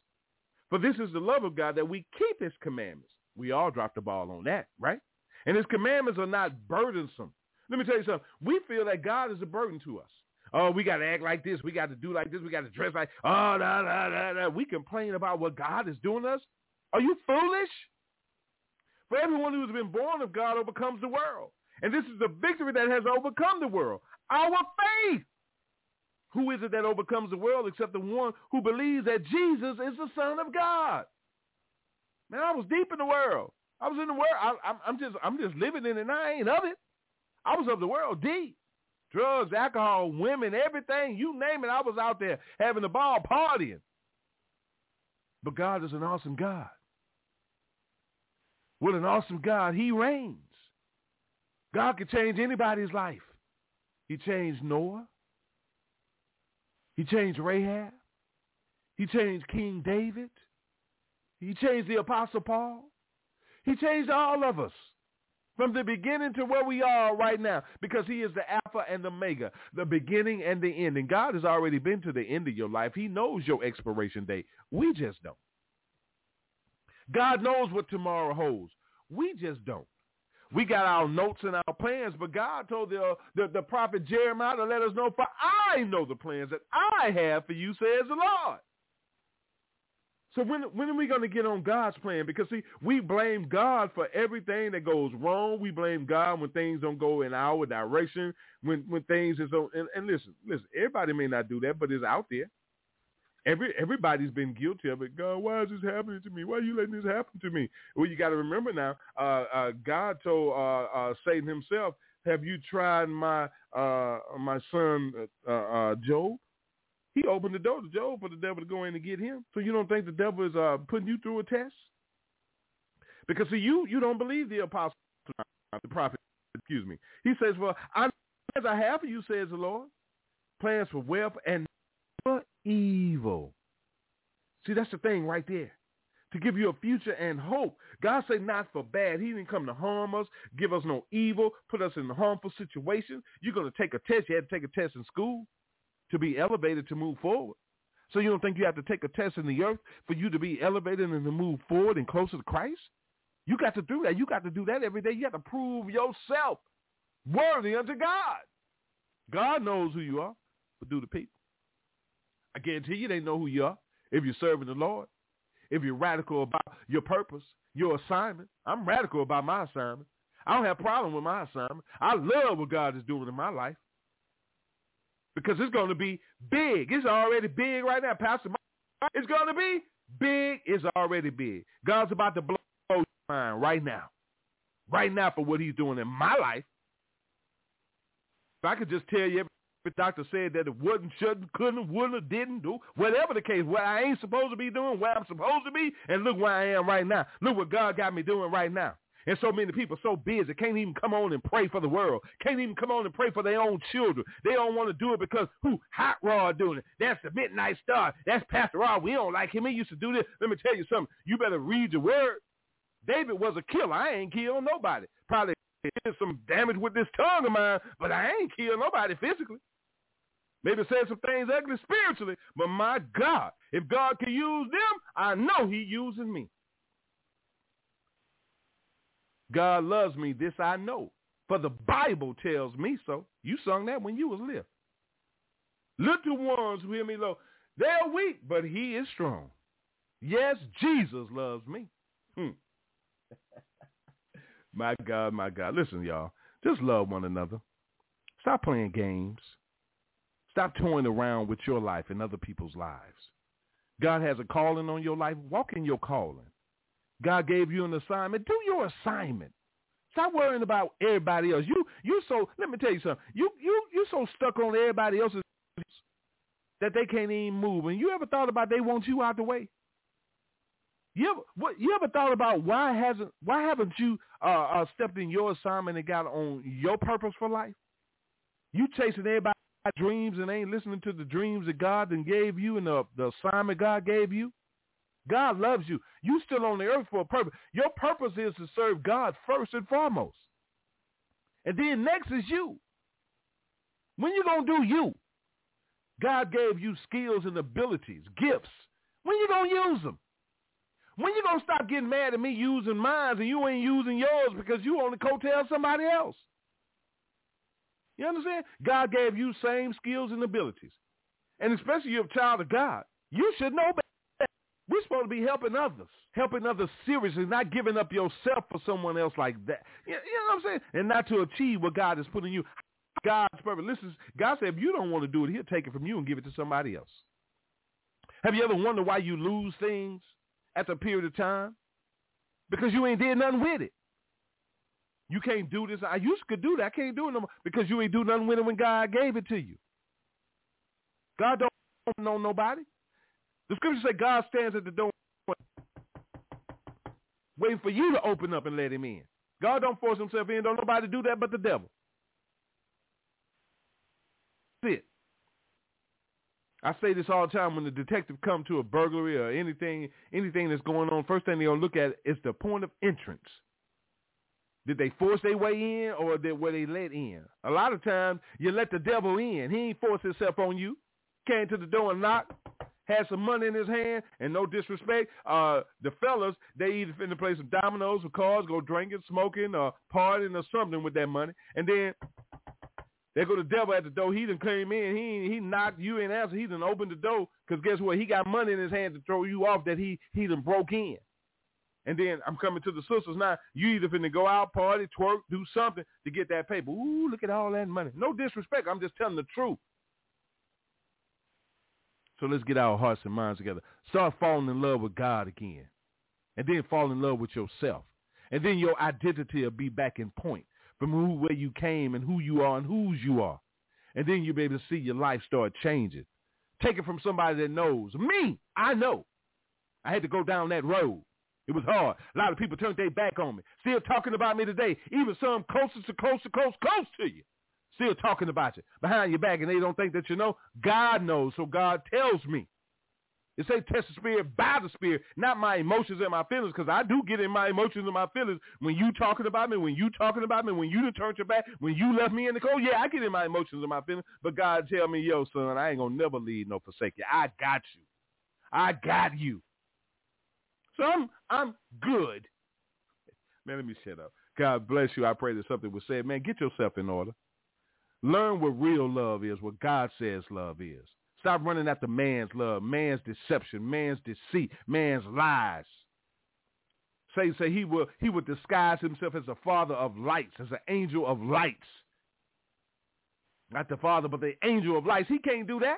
For this is the love of God that we keep his commandments. We all dropped the ball on that, right? And his commandments are not burdensome. Let me tell you something. We feel that God is a burden to us. Oh, we got to act like this. We got to do like this. We got to dress like, oh, da, da, da, da. We complain about what God is doing us. Are you foolish? For everyone who has been born of God overcomes the world. And this is the victory that has overcome the world, our faith. Who is it that overcomes the world except the one who believes that Jesus is the Son of God? Man, I was deep in the world. I was in the world. I, am just, I'm just living in it. And I ain't of it. I was of the world deep. Drugs, alcohol, women, everything. You name it. I was out there having the ball, partying. But God is an awesome God. What an awesome God. He reigns. God can change anybody's life. He changed Noah. He changed Rahab. He changed King David. He changed the Apostle Paul. He changed all of us from the beginning to where we are right now because he is the Alpha and the Omega, the beginning and the end. And God has already been to the end of your life. He knows your expiration date. We just don't. God knows what tomorrow holds. We just don't. We got our notes and our plans, but God told the, the, the prophet Jeremiah to let us know, for I know the plans that I have for you, says the Lord. So when when are we going to get on God's plan? Because see, we blame God for everything that goes wrong. We blame God when things don't go in our direction. When when things is on. And, and listen, listen. Everybody may not do that, but it's out there. Every everybody's been guilty of it. God, why is this happening to me? Why are you letting this happen to me? Well, you got to remember now. Uh, uh, God told uh, uh, Satan himself, "Have you tried my uh, my son uh, uh, Job?" He opened the door to Job for the devil to go in and get him. So you don't think the devil is uh, putting you through a test? Because see, you you don't believe the apostle, the prophet. Excuse me. He says, "Well, I as I have for you," says the Lord, plans for wealth and for evil. See, that's the thing right there. To give you a future and hope. God said not for bad. He didn't come to harm us, give us no evil, put us in a harmful situations. You're going to take a test. You had to take a test in school to be elevated to move forward. So you don't think you have to take a test in the earth for you to be elevated and to move forward and closer to Christ? You got to do that. You got to do that every day. You have to prove yourself worthy unto God. God knows who you are, but do the people. I guarantee you they know who you are if you're serving the Lord. If you're radical about your purpose, your assignment. I'm radical about my assignment. I don't have a problem with my assignment. I love what God is doing in my life because it's going to be big. It's already big right now, Pastor. It's going to be big. It's already big. God's about to blow your mind right now, right now for what He's doing in my life. If I could just tell you the doctor said that it wouldn't, shouldn't, couldn't, wouldn't, didn't do, whatever the case, what I ain't supposed to be doing, where I'm supposed to be, and look where I am right now. Look what God got me doing right now. And so many people so busy can't even come on and pray for the world. Can't even come on and pray for their own children. They don't want to do it because who? Hot Rod doing it. That's the Midnight Star. That's Pastor Rod. We don't like him. He used to do this. Let me tell you something. You better read your word. David was a killer. I ain't killed nobody. Probably did some damage with this tongue of mine, but I ain't killed nobody physically. Maybe said some things ugly spiritually, but my God, if God can use them, I know he uses me. God loves me, this I know. For the Bible tells me so. You sung that when you was little. Little ones who hear me low, they're weak, but he is strong. Yes, Jesus loves me. Hmm. [laughs] my God, my God. Listen, y'all. Just love one another. Stop playing games. Stop toying around with your life and other people's lives. God has a calling on your life. Walk in your calling. God gave you an assignment. Do your assignment. Stop worrying about everybody else. You you so let me tell you something. You you you so stuck on everybody else's that they can't even move. And you ever thought about they want you out the way? You ever what you ever thought about why hasn't why haven't you uh, uh stepped in your assignment and got on your purpose for life? You chasing everybody's dreams and ain't listening to the dreams that God then gave you and the, the assignment God gave you. God loves you. You still on the earth for a purpose. Your purpose is to serve God first and foremost. And then next is you. When you going to do you? God gave you skills and abilities, gifts. When you going to use them? When you going to stop getting mad at me using mine and you ain't using yours because you on the coattail somebody else? You understand? God gave you same skills and abilities. And especially you're a child of God. You should know better. We're supposed to be helping others, helping others seriously, not giving up yourself for someone else like that. You, know what I'm saying? And not to achieve what God has put you. God's purpose. Listen, God said if you don't want to do it, he'll take it from you and give it to somebody else. Have you ever wondered why you lose things at a period of time? Because you ain't did nothing with it. You can't do this. I used to do that. I can't do it no more because you ain't do nothing with it when God gave it to you. God don't know nobody. The scripture say God stands at the door waiting for you to open up and let him in. God don't force himself in. Don't nobody do that but the devil. That's it. I say this all the time when the detective come to a burglary or anything anything that's going on, first thing they're to look at is the point of entrance. Did they force their way in or did, were they let in? A lot of times you let the devil in. He ain't forced himself on you. Came to the door and knocked had some money in his hand, and no disrespect, uh, the fellas, they either finna play some dominoes or cards, go drinking, smoking, or partying or something with that money. And then they go to the devil at the door. He done came in. He he knocked you in answer. He done opened the door because guess what? He got money in his hand to throw you off that he he done broke in. And then I'm coming to the sisters now. You either finna go out, party, twerk, do something to get that paper. Ooh, look at all that money. No disrespect. I'm just telling the truth. So let's get our hearts and minds together. Start falling in love with God again. And then fall in love with yourself. And then your identity will be back in point from who, where you came and who you are and whose you are. And then you'll be able to see your life start changing. Take it from somebody that knows. Me, I know. I had to go down that road. It was hard. A lot of people turned their back on me. Still talking about me today. Even some closest to close to close, close to you still talking about you behind your back and they don't think that you know. God knows, so God tells me. It says test the spirit by the spirit, not my emotions and my feelings, because I do get in my emotions and my feelings when you talking about me, when you talking about me, when you turned your back, when you left me in the cold. Yeah, I get in my emotions and my feelings, but God tell me, yo, son, I ain't gonna never leave no forsake you. I got you. I got you. So I'm I'm good. Man, let me shut up. God bless you. I pray that something was said. Man, get yourself in order. Learn what real love is, what God says love is. Stop running after man's love, man's deception, man's deceit, man's lies. Say, say he will he would disguise himself as a father of lights, as an angel of lights. Not the father, but the angel of lights. He can't do that.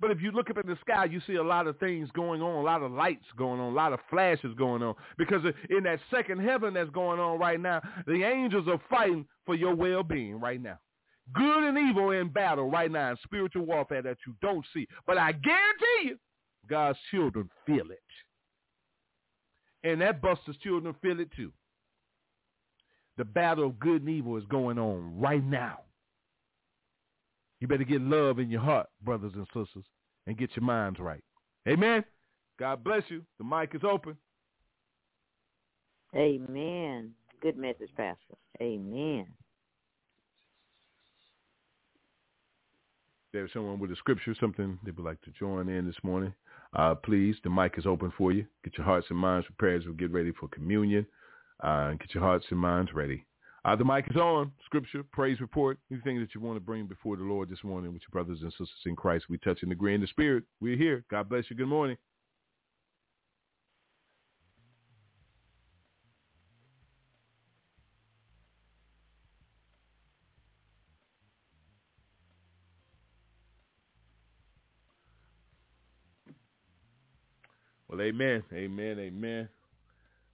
But if you look up in the sky, you see a lot of things going on, a lot of lights going on, a lot of flashes going on. Because in that second heaven that's going on right now, the angels are fighting for your well-being right now good and evil in battle right now in spiritual warfare that you don't see. But I guarantee you, God's children feel it. And that Buster's children feel it too. The battle of good and evil is going on right now. You better get love in your heart, brothers and sisters, and get your minds right. Amen. God bless you. The mic is open. Amen. Good message, Pastor. Amen. There's someone with a scripture, something they would like to join in this morning. Uh, please, the mic is open for you. Get your hearts and minds prepared as we get ready for communion. Uh, get your hearts and minds ready. Uh, the mic is on. Scripture, praise report, anything that you want to bring before the Lord this morning with your brothers and sisters in Christ. We touch and agree in the spirit. We're here. God bless you. Good morning. Well, amen, amen, amen.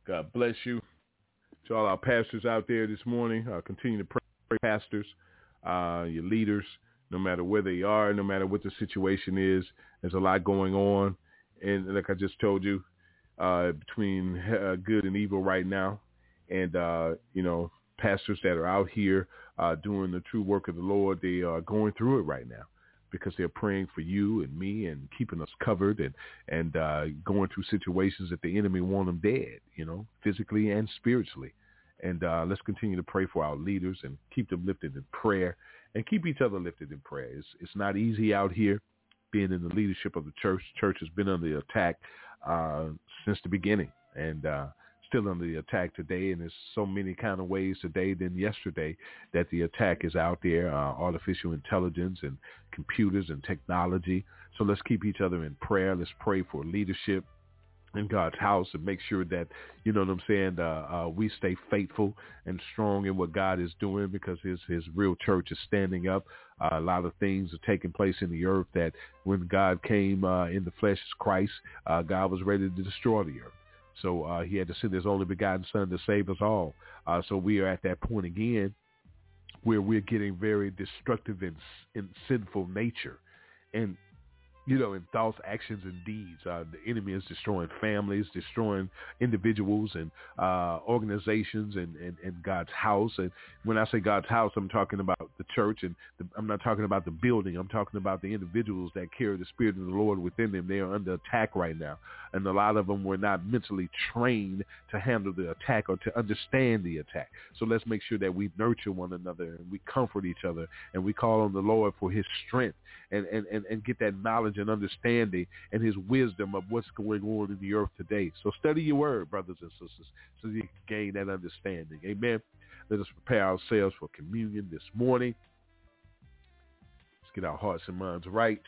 God bless you. To all our pastors out there this morning, uh, continue to pray, pray pastors, uh, your leaders, no matter where they are, no matter what the situation is. There's a lot going on. And like I just told you, uh, between uh, good and evil right now. And, uh, you know, pastors that are out here uh, doing the true work of the Lord, they are going through it right now because they're praying for you and me and keeping us covered and and uh, going through situations that the enemy want them dead, you know, physically and spiritually. And uh, let's continue to pray for our leaders and keep them lifted in prayer and keep each other lifted in prayer. It's, it's not easy out here being in the leadership of the church. Church has been under attack uh, since the beginning. And uh, still under the attack today, and there's so many kind of ways today than yesterday that the attack is out there, uh, artificial intelligence and computers and technology. So let's keep each other in prayer. Let's pray for leadership in God's house and make sure that, you know what I'm saying, uh, uh, we stay faithful and strong in what God is doing because his, his real church is standing up. Uh, a lot of things are taking place in the earth that when God came uh, in the flesh as Christ, uh, God was ready to destroy the earth. So uh, he had to send his only begotten son to save us all. Uh, so we are at that point again where we're getting very destructive in, in sinful nature. And you know, in thoughts, actions, and deeds. Uh, the enemy is destroying families, destroying individuals and uh, organizations and, and, and God's house. And when I say God's house, I'm talking about the church, and the, I'm not talking about the building. I'm talking about the individuals that carry the Spirit of the Lord within them. They are under attack right now. And a lot of them were not mentally trained to handle the attack or to understand the attack. So let's make sure that we nurture one another and we comfort each other and we call on the Lord for his strength and, and, and, and get that knowledge and understanding and his wisdom of what's going on in the earth today. So study your word, brothers and sisters, so you can gain that understanding. Amen. Let us prepare ourselves for communion this morning. Let's get our hearts and minds right.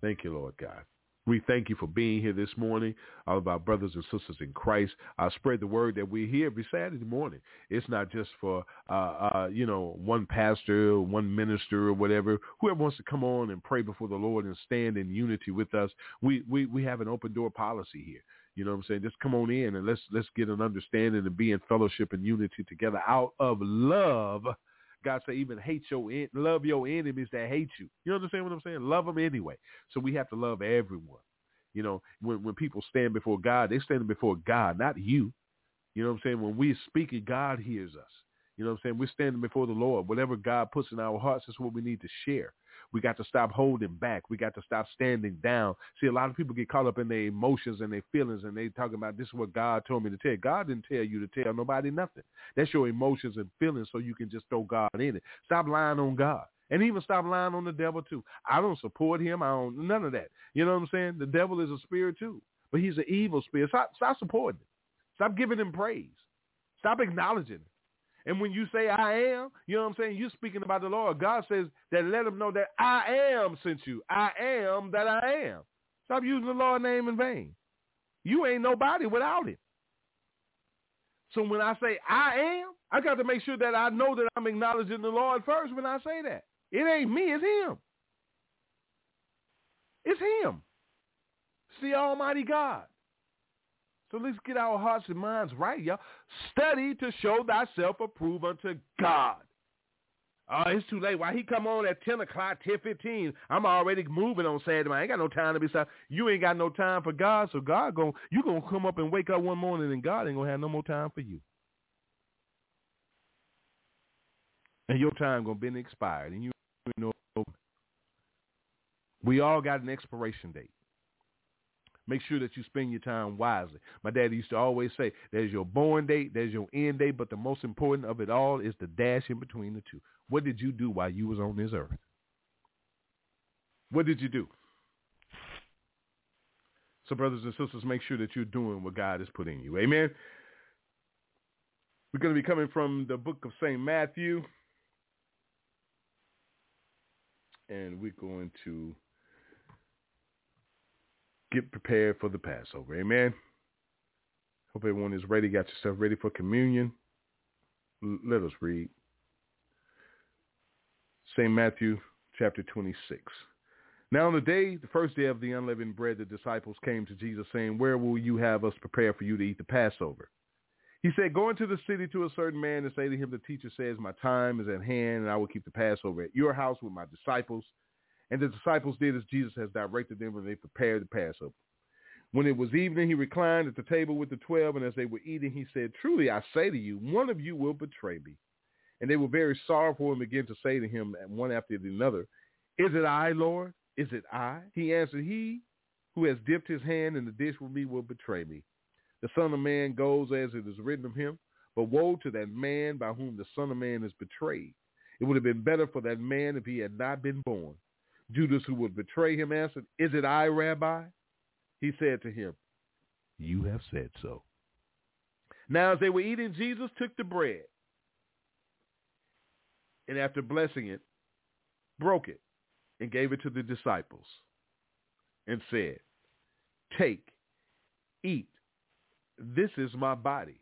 Thank you, Lord God. We thank you for being here this morning, all of our brothers and sisters in Christ. I spread the word that we're here every Saturday morning. It's not just for, uh, uh, you know, one pastor, or one minister or whatever. Whoever wants to come on and pray before the Lord and stand in unity with us, we, we, we have an open door policy here. You know what I'm saying? Just come on in and let's let's get an understanding and be in fellowship and unity together out of love. God said, even hate your en- love your enemies that hate you. You understand what I'm saying? Love them anyway. So we have to love everyone. You know, when when people stand before God, they stand before God, not you. You know what I'm saying? When we speak it, God hears us. You know what I'm saying? We're standing before the Lord. Whatever God puts in our hearts is what we need to share. We got to stop holding back. We got to stop standing down. See, a lot of people get caught up in their emotions and their feelings, and they talking about this is what God told me to tell. God didn't tell you to tell nobody nothing. That's your emotions and feelings, so you can just throw God in it. Stop lying on God. And even stop lying on the devil too. I don't support him. I don't none of that. You know what I'm saying? The devil is a spirit too. But he's an evil spirit. Stop, stop supporting him. Stop giving him praise. Stop acknowledging him. And when you say I am, you know what I'm saying? You're speaking about the Lord. God says that let him know that I am sent you. I am that I am. Stop using the Lord name in vain. You ain't nobody without it. So when I say I am, I got to make sure that I know that I'm acknowledging the Lord first when I say that. It ain't me, it's him. It's him. See Almighty God. So let's get our hearts and minds right, y'all. Study to show thyself approved unto God. Oh, it's too late. Why he come on at 10 o'clock, 10, 15? I'm already moving on Saturday. I ain't got no time to be silent. You ain't got no time for God, so God going you going to come up and wake up one morning and God ain't going to have no more time for you. And your time going to be expired. And you know, we all got an expiration date. Make sure that you spend your time wisely. My daddy used to always say, there's your born date, there's your end date, but the most important of it all is the dash in between the two. What did you do while you was on this earth? What did you do? So brothers and sisters, make sure that you're doing what God has put in you. Amen. We're going to be coming from the book of St. Matthew. And we're going to get prepared for the Passover. Amen. Hope everyone is ready. Got yourself ready for communion. L- let us read. St. Matthew chapter 26. Now on the day, the first day of the unleavened bread, the disciples came to Jesus saying, where will you have us prepare for you to eat the Passover? He said, go into the city to a certain man and say to him, the teacher says, my time is at hand and I will keep the Passover at your house with my disciples. And the disciples did as Jesus has directed them and they prepared the Passover. When it was evening, he reclined at the table with the twelve, and as they were eating, he said, Truly I say to you, one of you will betray me. And they were very sorrowful and began to say to him one after another, Is it I, Lord? Is it I? He answered, He who has dipped his hand in the dish with me will betray me. The Son of Man goes as it is written of him, but woe to that man by whom the Son of Man is betrayed. It would have been better for that man if he had not been born. Judas, who would betray him, answered, Is it I, Rabbi? He said to him, You have said so. Now as they were eating, Jesus took the bread, and after blessing it, broke it, and gave it to the disciples, and said, Take, eat, this is my body.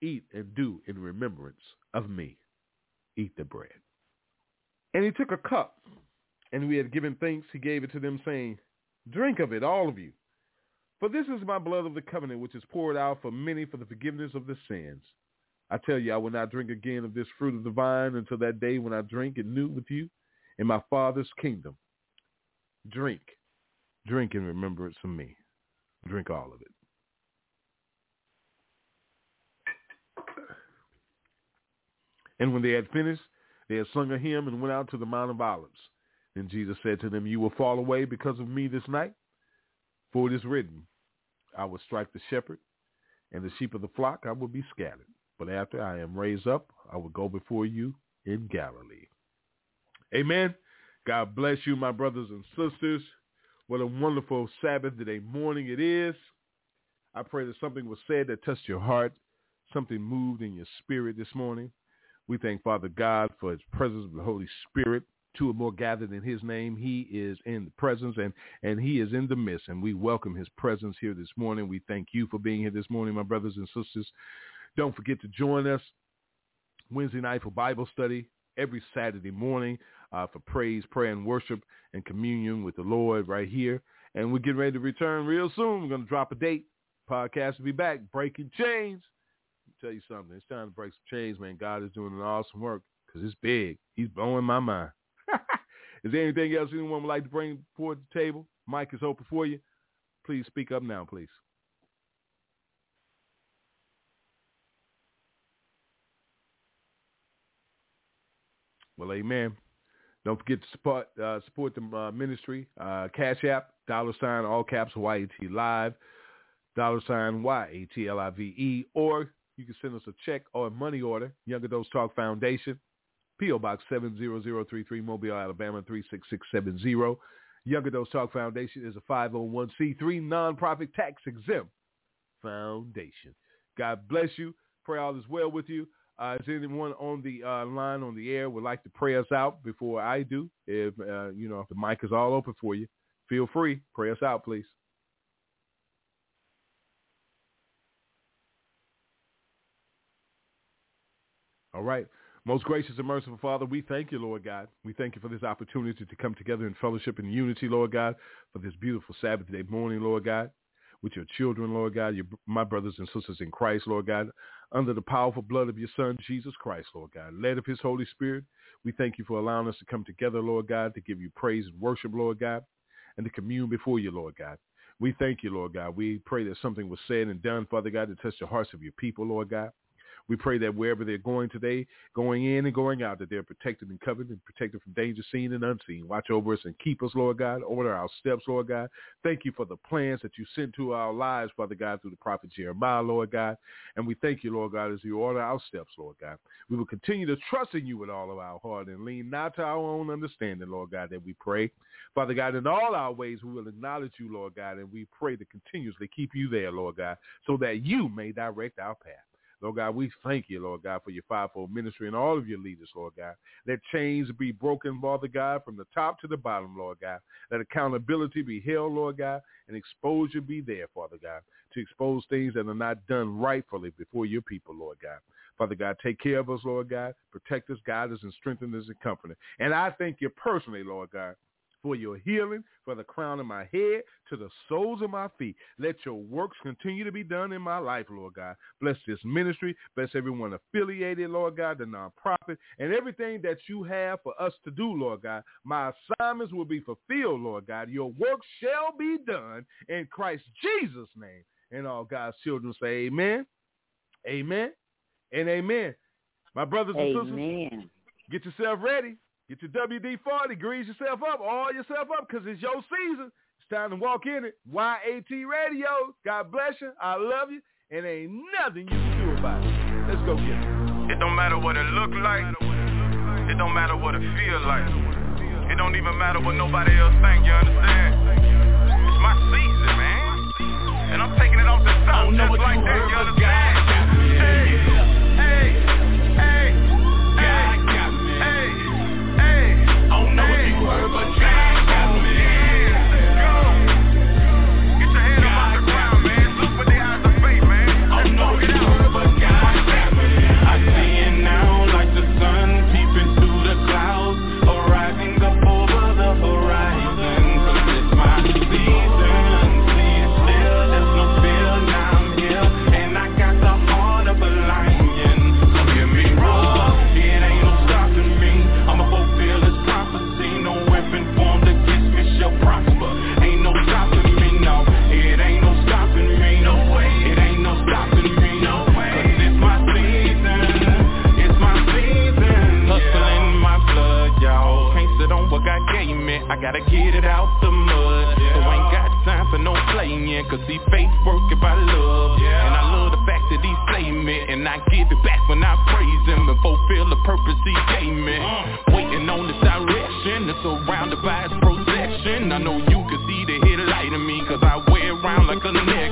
Eat and do in remembrance of me. Eat the bread. And he took a cup, and we had given thanks. He gave it to them, saying, Drink of it, all of you. For this is my blood of the covenant, which is poured out for many for the forgiveness of the sins. I tell you, I will not drink again of this fruit of the vine until that day when I drink it new with you in my Father's kingdom. Drink. Drink in remembrance of me. Drink all of it. And when they had finished, they had sung a hymn and went out to the Mount of Olives. Then Jesus said to them, You will fall away because of me this night, for it is written, I will strike the shepherd, and the sheep of the flock I will be scattered. But after I am raised up, I will go before you in Galilee. Amen. God bless you, my brothers and sisters. What a wonderful Sabbath day morning it is. I pray that something was said that touched your heart, something moved in your spirit this morning. We thank Father God for his presence of the Holy Spirit. Two or more gathered in his name. He is in the presence and, and he is in the midst. And we welcome his presence here this morning. We thank you for being here this morning, my brothers and sisters. Don't forget to join us Wednesday night for Bible study, every Saturday morning uh, for praise, prayer, and worship and communion with the Lord right here. And we're getting ready to return real soon. We're going to drop a date. Podcast will be back. Breaking chains. tell you something. It's time to break some chains, man. God is doing an awesome work because it's big. He's blowing my mind. Is there anything else anyone would like to bring forward to the table? mic is open for you. Please speak up now, please. Well, amen. Don't forget to support uh, support the uh, ministry. Uh, Cash App, dollar sign, all caps, YAT Live, dollar sign, Y-A-T-L-I-V-E, or you can send us a check or a money order, Young Adults Talk Foundation, P.O. Box 70033, Mobile, Alabama 36670. Young Adults Talk Foundation is a 501c3 nonprofit tax exempt foundation. God bless you. Pray all is well with you. Uh, is anyone on the uh, line on the air would like to pray us out before I do? If uh, you know if the mic is all open for you, feel free. Pray us out, please. All right. Most gracious and merciful Father, we thank you, Lord God. We thank you for this opportunity to come together in fellowship and unity, Lord God, for this beautiful Sabbath day morning, Lord God, with your children, Lord God, your, my brothers and sisters in Christ, Lord God, under the powerful blood of your Son, Jesus Christ, Lord God, led of his Holy Spirit. We thank you for allowing us to come together, Lord God, to give you praise and worship, Lord God, and to commune before you, Lord God. We thank you, Lord God. We pray that something was said and done, Father God, to touch the hearts of your people, Lord God. We pray that wherever they're going today, going in and going out, that they're protected and covered and protected from danger seen and unseen. Watch over us and keep us, Lord God. Order our steps, Lord God. Thank you for the plans that you sent to our lives, Father God, through the prophet Jeremiah, Lord God. And we thank you, Lord God, as you order our steps, Lord God. We will continue to trust in you with all of our heart and lean not to our own understanding, Lord God, that we pray. Father God, in all our ways we will acknowledge you, Lord God, and we pray to continuously keep you there, Lord God, so that you may direct our path. Lord God, we thank you, Lord God, for your fivefold ministry and all of your leaders, Lord God. Let chains be broken, Father God, from the top to the bottom, Lord God. Let accountability be held, Lord God, and exposure be there, Father God, to expose things that are not done rightfully before your people, Lord God. Father God, take care of us, Lord God. Protect us, guide us, and strengthen us and comfort us. And I thank you personally, Lord God, for your healing, for the crown of my head to the soles of my feet. Let your works continue to be done in my life, Lord God. Bless this ministry. Bless everyone affiliated, Lord God, the nonprofit, and everything that you have for us to do, Lord God. My assignments will be fulfilled, Lord God. Your work shall be done in Christ Jesus' name. And all God's children say amen, amen, and amen. My brothers and Amen. sisters, get yourself ready. Get your WD-40, grease yourself up, oil yourself up, because it's your season. It's time to walk in it. YAT Radio. God bless you. I love you. And ain't nothing you can do about it. Let's go get it. It don't matter what it look like. It don't matter what it feel like. It don't even matter what nobody else think, you understand? It's my season, man. And I'm taking it off the top just like that, you understand? Hey, what gotta get it out the mud. So I ain't got time for no playing. Cause see faith work if I love. And I love the fact that he saved me. And I give it back when I praise him and fulfill the purpose he gave me. Uh. Waiting on this direction. It's surrounded by his protection. I know you can see the headlight in me. Cause I wear around like a necklace.